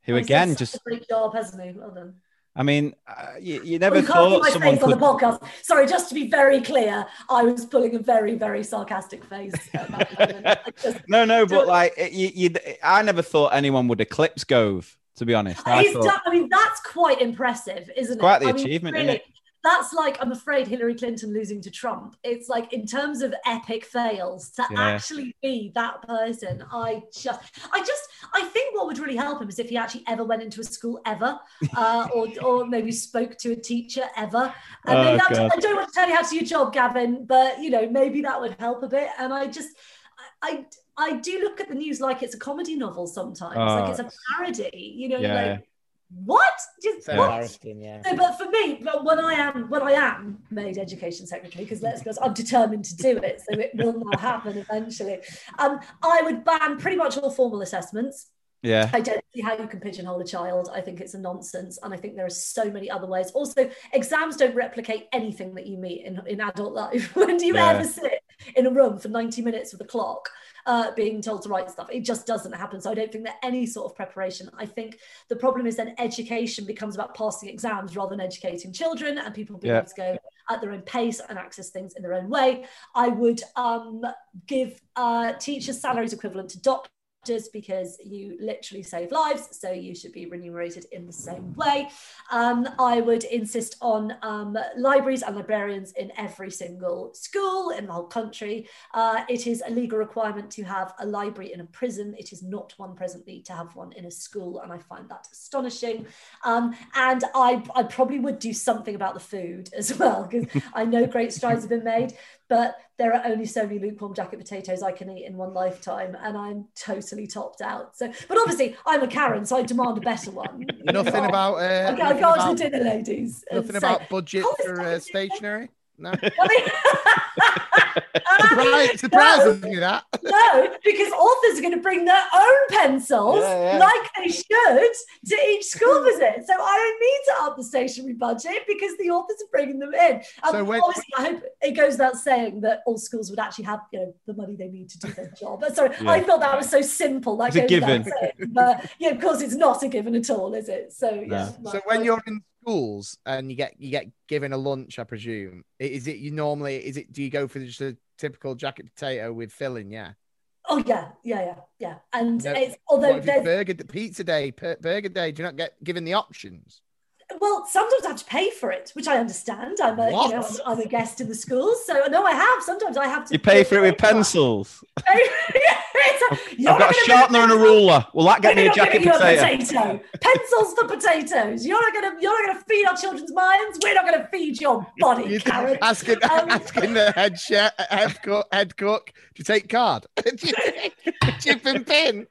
who He's again just a great job, hasn't he? Well done. I mean, uh, you, you never you can't thought my someone face on the podcast. Sorry, just to be very clear, I was pulling a very, very sarcastic face. at that moment. I just- No, no, but like you, you, I never thought anyone would eclipse Gove. To be honest, I thought, done- I mean, that's quite impressive, isn't it? Quite the I mean, achievement, isn't really, it? That's like, I'm afraid Hillary Clinton losing to Trump. It's like, in terms of epic fails, to Yeah. actually be that person, I just, I just, I think what would really help him is if he actually ever went into a school ever, uh, or, or maybe spoke to a teacher ever. And Oh, that, I don't want to tell you how to do your job, Gavin, but you know, maybe that would help a bit. And I just, I, I do look at the news like it's a comedy novel sometimes, Oh, like it's a parody, you know, yeah. like what? Just So what? yeah. No, but for me, but when I am when I am made education secretary, because let's go, I'm determined to do it, so it will now happen eventually. Um, I would ban pretty much all formal assessments. yeah, I don't see how you can pigeonhole a child. I think it's a nonsense, and I think there are so many other ways. Also, exams don't replicate anything that you meet in, in adult life. when do you Yeah. ever sit in a room for 90 minutes with a clock? Uh, being told to write stuff. It just doesn't happen. So I don't think that any sort of preparation. I think the problem is then education becomes about passing exams rather than educating children and people being Yeah. able to go at their own pace and access things in their own way. I would um, give uh, teachers salaries equivalent to doctors because you literally save lives, so you should be remunerated in the same way. Um, I would insist on um, libraries and librarians in every single school in the whole country. Uh, it is a legal requirement to have a library in a prison. It is not one presently to have one in a school, and I find that astonishing. Um, and I, I probably would do something about the food as well, because I know great strides have been made, but there are only so many lukewarm jacket potatoes I can eat in one lifetime, and I'm totally topped out. So, but obviously, I'm a Karen, so I demand a better one. Nothing I- about. Uh, I go, I nothing go about- to dinner, ladies. Nothing say, about budget "Oh, for uh, stationery. No. Surprise, surprises me that. no, because authors are going to bring their own pencils, Yeah, yeah. like they should, to each school visit. So I don't need to up the stationery budget because the authors are bringing them in. Um, So when- obviously, I hope it goes without saying that all schools would actually have, you know, the money they need to do their job. But sorry, I thought that was so simple. That It's a given. saying. But yeah, of course, it's not a given at all, is it? So yeah. No. So when you're in schools and you get you get given a lunch, I presume, is it you normally is it do you go for just a typical jacket potato with filling? Yeah. Oh yeah, yeah, yeah, yeah. And No, it's although burger pizza day, per- burger day? Do you not get given the options? Well, sometimes I have to pay for it, which I understand. I'm a, you know, I'm, I'm a guest in the schools, so no, I have. Sometimes I have to. you pay for it with pencils. I've got a sharpener and a ruler. Will that get me a jacket giving you a potato? potato. Pencils for potatoes. You're not gonna. You're not gonna feed our children's minds. We're not gonna feed your body, You Karen. asking Um, asking the head chef, head cook, head cook, do you take card? Do you take chip and pin?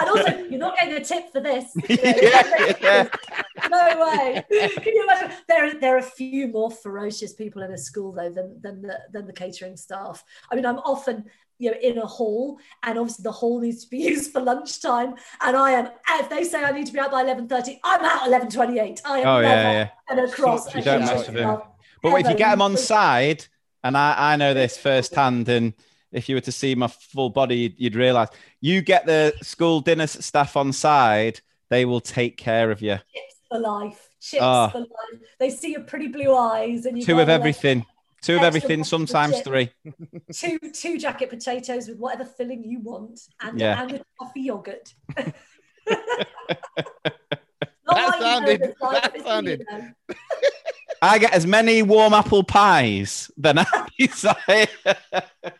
And also, you're not getting a tip for this. Yeah, yeah. no way. Can you imagine? There, are- there are a few more ferocious people in a school though than than the than the catering staff. I mean, I'm often you know in a hall, and obviously the hall needs to be used for lunchtime. And I am if they say I need to be out by 11:30, I'm out 11:28. I am Oh, yeah, never yeah. going to cross. You don't mess with him. staff But if you get them on side, and I, I know this firsthand, and if you were to see my full body, you'd, you'd realize you get the school dinner staff on side, they will take care of you. chips for life. Chips Ah. for life. They see your pretty blue eyes, and you Two of "Well, everything. Two of everything, sometimes three. two two jacket potatoes with whatever filling you want and, Yeah. and a coffee yogurt. That sounded, that sounded- I get as many warm apple pies than I.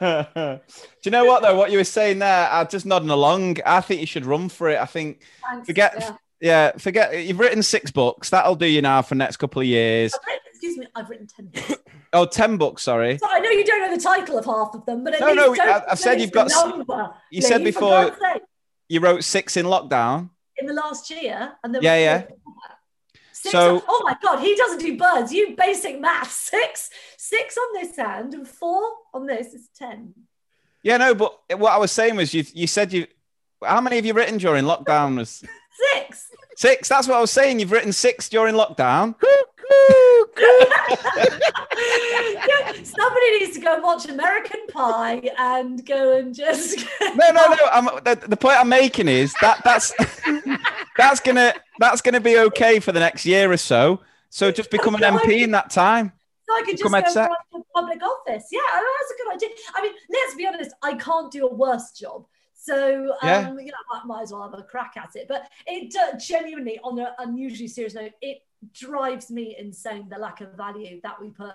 Do you know what though? What you were saying there, I'm just nodding along. I think you should run for it. I think Thanks, forget, yeah. yeah. forget. You've written six books. That'll do you now for the next couple of years. Written- excuse me, I've written 10 books. Oh, 10 books. Sorry. So I know you don't know the title of half of them, but No, no, I- I've said you've got number, you said Lee, before- You wrote six in lockdown. in the last year, and then Yeah, yeah. Six So- oh my god, he doesn't do birds. You basic maths. Six, six on this hand and four on this is ten. Yeah, no, but what I was saying was you. You said you. How many have you written during lockdown? Was Six. six? That's what I was saying. You've written six during lockdown. Yeah, somebody needs to go and watch American Pie and go and just. No, no, no. I'm, the, the point I'm making is that that's that's gonna that's gonna be okay for the next year or so. So just become an MP in that time. So I could just go exec. run for public office. Yeah, I mean, that's a good idea. I mean, let's be honest, I can't do a worse job. So, um, Yeah. you know, I might as well have a crack at it. But it uh, genuinely, on an unusually serious note, it drives me insane the lack of value that we put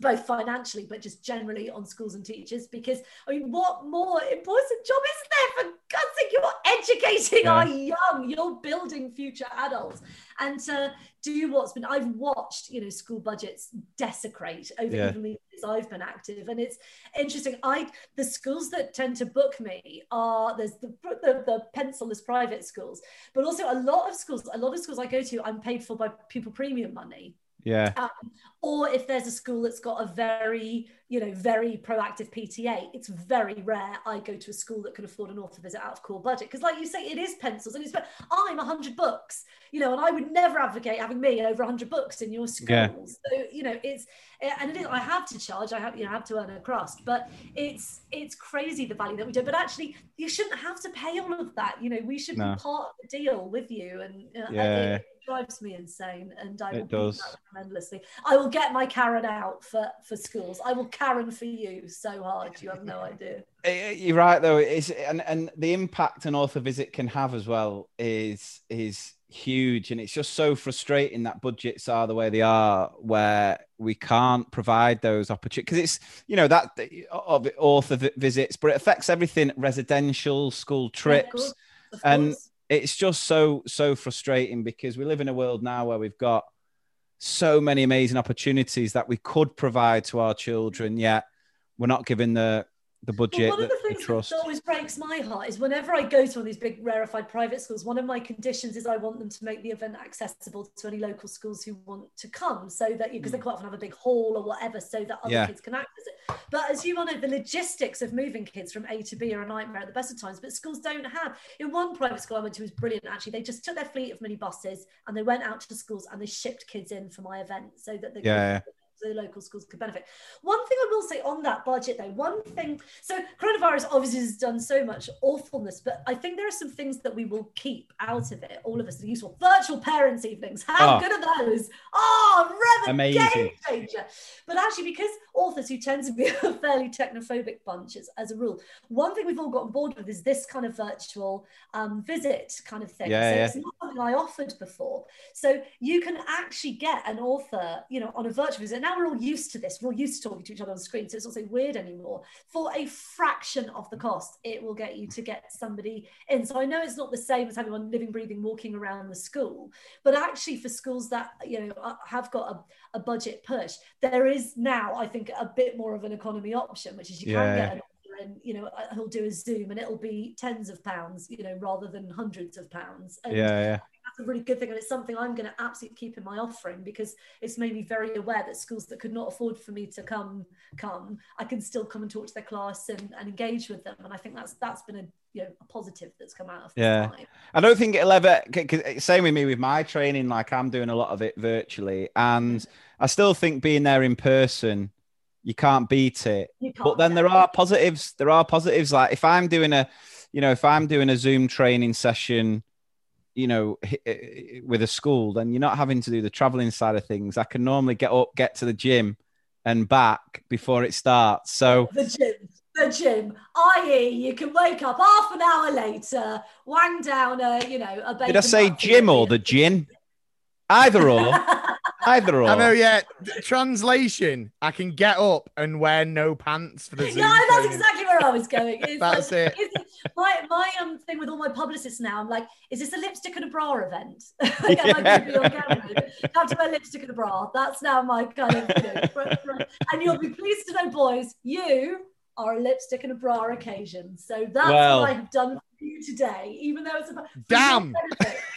both financially but just generally on schools and teachers because I mean what more important job is there for God's sake you're educating Yeah. our young you're building future adults and to do what's been I've watched you know school budgets desecrate over Yeah. even the years I've been active and it's interesting I the schools that tend to book me are there's the the, the pencilless private schools but also a lot of schools a lot of schools I go to I'm paid for by pupil premium money Yeah. um, or if there's a school that's got a very, you know, very proactive PTA, it's very rare I go to a school that can afford an author visit out of core budget. Because, like you say, it is pencils and it's, but I'm 100 books, you know, and I would never advocate having me over 100 books in your school. Yeah. So, you know, it's, and it is, I have to charge, I have, you know, I have to earn a crust, but it's, it's crazy the value that we do. But actually, you shouldn't have to pay all of that. You know, we should No. be part of the deal with you. And uh, Yeah. it, drives me insane and I It will does. tremendously. I will get my Karen out for for schools. I will Karen for you so hard. You have no idea. Eh, You're right though. It's and and the impact an author visit can have as well is is huge, and it's just so frustrating that budgets are the way they are, where we can't provide those opportunities because it's you know that of author visits, but it affects everything: residential, school trips, course, of and it's just so so frustrating because we live in a world now where we've got so many amazing opportunities that we could provide to our children, yet we're not giving the the budget, One of the, the the things that always breaks my heart is whenever I go to one of these big rarefied private schools, one of my conditions is I want them to make the event accessible to any local schools who want to come, so that because they hmm. quite often have a big hall or whatever, so that other Yeah. kids can access it. But as you all know, the logistics of moving kids from A to B are a nightmare at the best of times. But schools don't have. In one private school I went to was brilliant. Actually, they just took their fleet of minibuses and they went out to the schools and they shipped kids in for my event, so that they Yeah, could the local schools could benefit. One thing I will say on that budget, though, one thing, so coronavirus obviously has done so much awfulness, but I think there are some things that we will keep out of it. All of us are useful. Virtual parents' evenings, how Oh. good are those? Oh, rather game changer. But actually, because authors who tend to be a fairly technophobic bunch as, as a rule, one thing we've all got bored with is this kind of virtual um, visit kind of thing. Yeah, so yeah. it's not something I offered before. So you can actually get an author, you know, on a virtual visit. Now we're all used to this. We're all used to talking to each other on screen, so it's not so weird anymore. For a fraction of the cost, it will get you to get somebody in. So I know it's not the same as having one living, breathing, walking around the school, but actually for schools that you know uh, have got a, a budget push, there is now, I think, a bit more of an economy option, which is you Yeah, can get an in, you know, uh, he'll do a Zoom and it'll be tens of pounds, you know, rather than hundreds of pounds. And Yeah, yeah. That's a really good thing and it's something i'm going to absolutely keep in my offering because it's made me very aware that schools that could not afford for me to come come i can still come and talk to their class and, and engage with them and i think that's that's been a you know a positive that's come out of Yeah, time I don't think it'll ever. Same with me with my training. Like I'm doing a lot of it virtually, and mm-hmm. I still think being there in person, you can't beat it. But can't, then there are positives. There are positives. Like if I'm doing a, you know, if I'm doing a Zoom training session, you know, eh, eh, with a school, then you're not having to do the traveling side of things. I can normally get up, get to the gym, and back before it starts. So the gym the gym i.e you can wake up half an hour later wang down a you know a baby. did I say gym or the gin? Either or. Either or. I know, yeah. Translation: I can get up and wear no pants for the Zoom. Yeah, that's training. exactly where I was going. It's That's like, it. is My my um thing with all my publicists now, I'm like, is this a lipstick and a bra event? like, am I going to be on camera? Have to wear lipstick and a bra. That's now my kind of. You know, fr- fr- and you'll be pleased to know, boys, you are a lipstick and a bra occasion. So that's Well. what I've done for today, even though it's about Damn. no,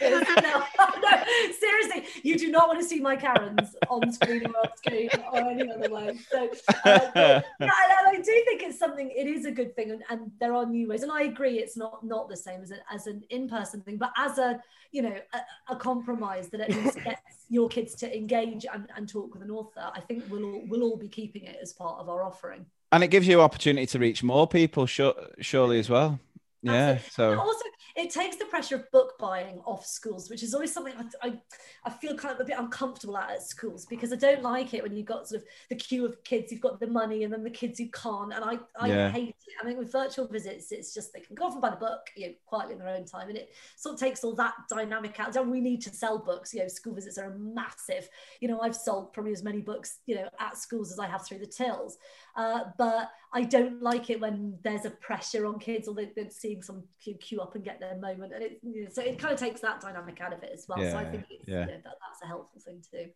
no, seriously, you do not want to see my Karens on screen or off screen or any other way. So, uh, but, I, do think it's something. It is a good thing, and, and there are new ways. And I agree, it's not not the same as, a, as an in-person thing, but as a you know a, a compromise that at least gets your kids to engage and, and talk with an author. I think we'll all, we'll all be keeping it as part of our offering. And it gives you opportunity to reach more people, sure, surely as well. Yeah. And So also, it takes the pressure of book buying off schools, which is always something I, I, I feel kind of a bit uncomfortable at at schools because I don't like it when you've got sort of the queue of kids who've got the money and then the kids who can't. And I, I Yeah. hate it. I mean, with virtual visits, it's just they can go off and buy the book, you know, quietly in their own time. And it sort of takes all that dynamic out. Don't we need to sell books? You know, school visits are a massive. You know, I've sold probably as many books, you know, at schools as I have through the tills. Uh, but I don't like it when there's a pressure on kids or they, they're seeing some queue, queue up and get their moment. And it, you know, so it kind of takes that dynamic out of it as well. so I think it's, yeah. you know, that, that's a helpful thing too.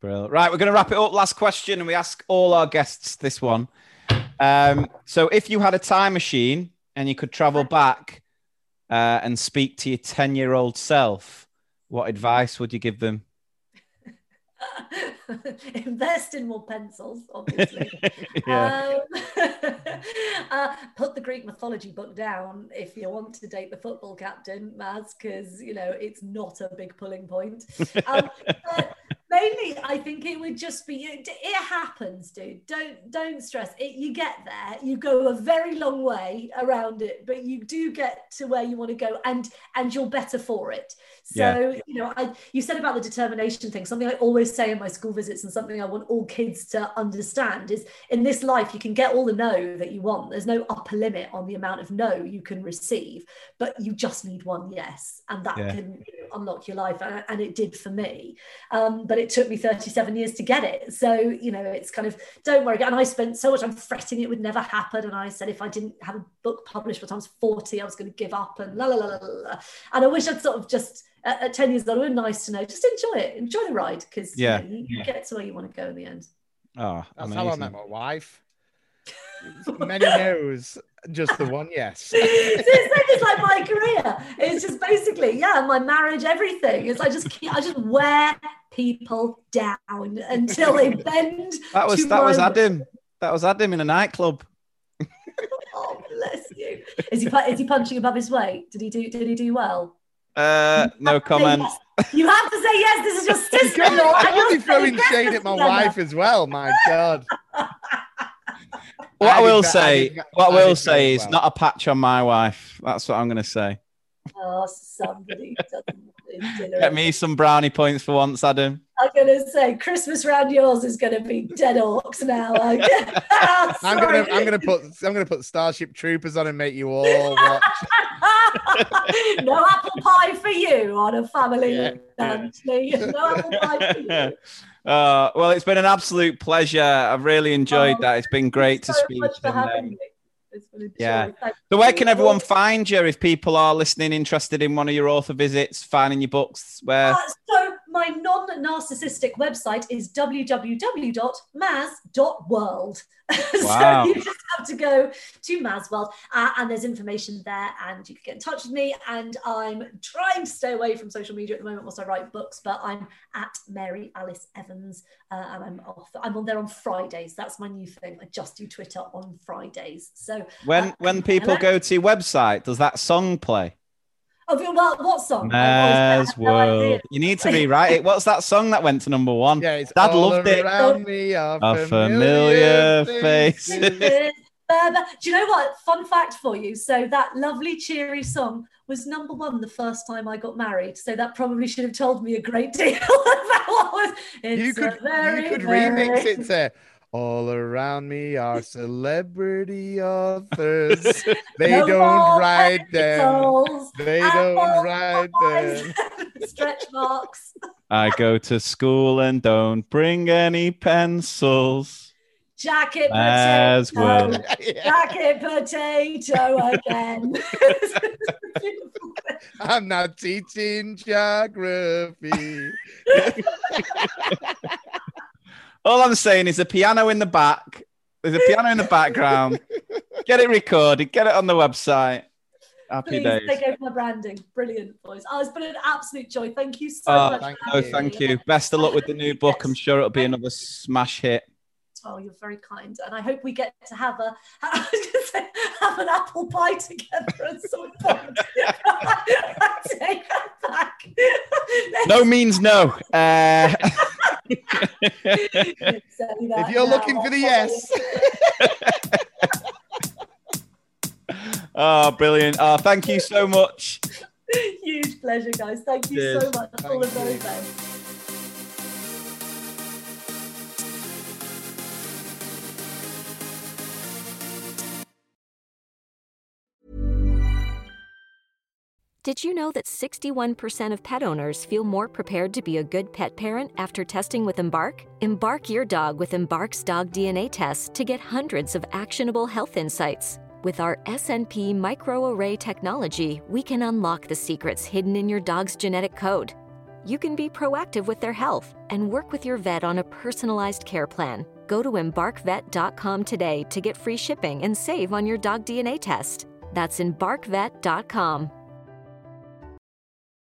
Brilliant. Right, we're going to wrap it up. Last question, and we ask all our guests this one. Um, so, if you had a time machine and you could travel back uh, and speak to your ten-year-old self, what advice would you give them? Invest in more pencils, obviously. Yeah. Um, uh, put the Greek mythology book down if you want to date the football captain, Maz, because you know it's not a big pulling point. Um, but mainly, I think it would just be it, it happens, dude. Don't don't stress. It, you get there, you go a very long way around it, but you do get to where you want to go, and and you're better for it. So Yeah. you know, I you said about the determination thing. Something I always say in my school visits, and something I want all kids to understand is in this life you can get all the no that you want. There's no upper limit on the amount of no you can receive, but you just need one yes, and that Yeah. can you know, unlock your life. And, and it did for me. Um, but it took me 37 years to get it. So you know, it's kind of don't worry. And I spent so much time fretting it would never happen. And I said if I didn't have a book published by the time I was 40, I was going to give up and la la la la la. la. And I wish I'd sort of just at, at 10 years old, it would be nice to know. Just enjoy it, enjoy the ride because Yeah. you, know, you, you get to where you want to go in the end. Oh, That's amazing. how I met my wife. Many no's, just the one yes. so it's, it's like my career. It's just basically, yeah, my marriage, everything. It's I just keep, I just wear people down until they bend. That was to that was Adam. That was Adam in a nightclub. Oh bless you. Is he is he punching above his weight? Did he do did he do well? Uh, no comment. You have to say yes. This is your You sister-in-law. can't, you can't you're be throwing shade at my wife as well. My God. What I, I will did- I say, did- what I I will say is well. not a patch on my wife. That's what I'm going to say. Oh, somebody doesn't want dinner. Get me some brownie points for once, Adam. I'm gonna say Christmas round yours is gonna be dead orcs now. Like, I'm gonna I'm gonna put I'm gonna put Starship Troopers on and make you all watch. no apple pie for you on a family Yeah. lunch. No apple pie for you. Uh, well, it's been an absolute pleasure. I've really enjoyed Oh, that. It's been great to so speak. much for and, having um, me. It's been a yeah. So, where can everyone find you if people are listening, interested in one of your author visits, finding your books? Where? Uh, so my non-narcissistic website is www.maz.world. Wow. so you just have to go to Mazworld, uh, and there's information there, and you can get in touch with me. And I'm trying to stay away from social media at the moment whilst I write books, but I'm at Mary Alice Evans, uh, and I'm off. I'm on there on Fridays. That's my new thing. I just do Twitter on Fridays. So When uh, when people hello? go to your website, does that song play? Oh, well, what song? I- I Maz no. World. You need to rewrite it. What's that song that went to number one? Yeah, it's Dad all loved it. around me are A familiar face. Uh, do you know what? Fun fact for you. So that lovely cheery song was number one the first time I got married. So that probably should have told me a great deal about what was. It's You a could very, you could very- remix it to all around me are celebrity authors. They No don't write ride them. They and don't write ride eyes them. and Stretch marks. I go to school and don't bring any pencils. Jacket As potato. well. Jacket potato again. I'm not teaching geography. All I'm saying is a piano in the back. There's a piano in the background. Get it recorded. Get it on the website. Happy Please days. take over my branding. Brilliant, boys. Oh, it's been an absolute joy. Thank you so Oh, much. thank, no, having thank you. Best of luck with the new book. I'm sure it'll be another smash hit. Oh, you're very kind, and I hope we get to have a say, have an apple pie together at some point. I take that back. No means no. Uh, If you're looking for the yes, oh, brilliant. Oh, thank you so much. Huge pleasure, guys. Thank you Cheers. so much. All the very best. Did you know that 61% of pet owners feel more prepared to be a good pet parent after testing with Embark? Embark your dog with Embark's dog DNA test to get hundreds of actionable health insights. With our SNP microarray technology, we can unlock the secrets hidden in your dog's genetic code. You can be proactive with their health and work with your vet on a personalized care plan. Go to embarkvet.com today to get free shipping and save on your dog DNA test. That's embarkvet.com.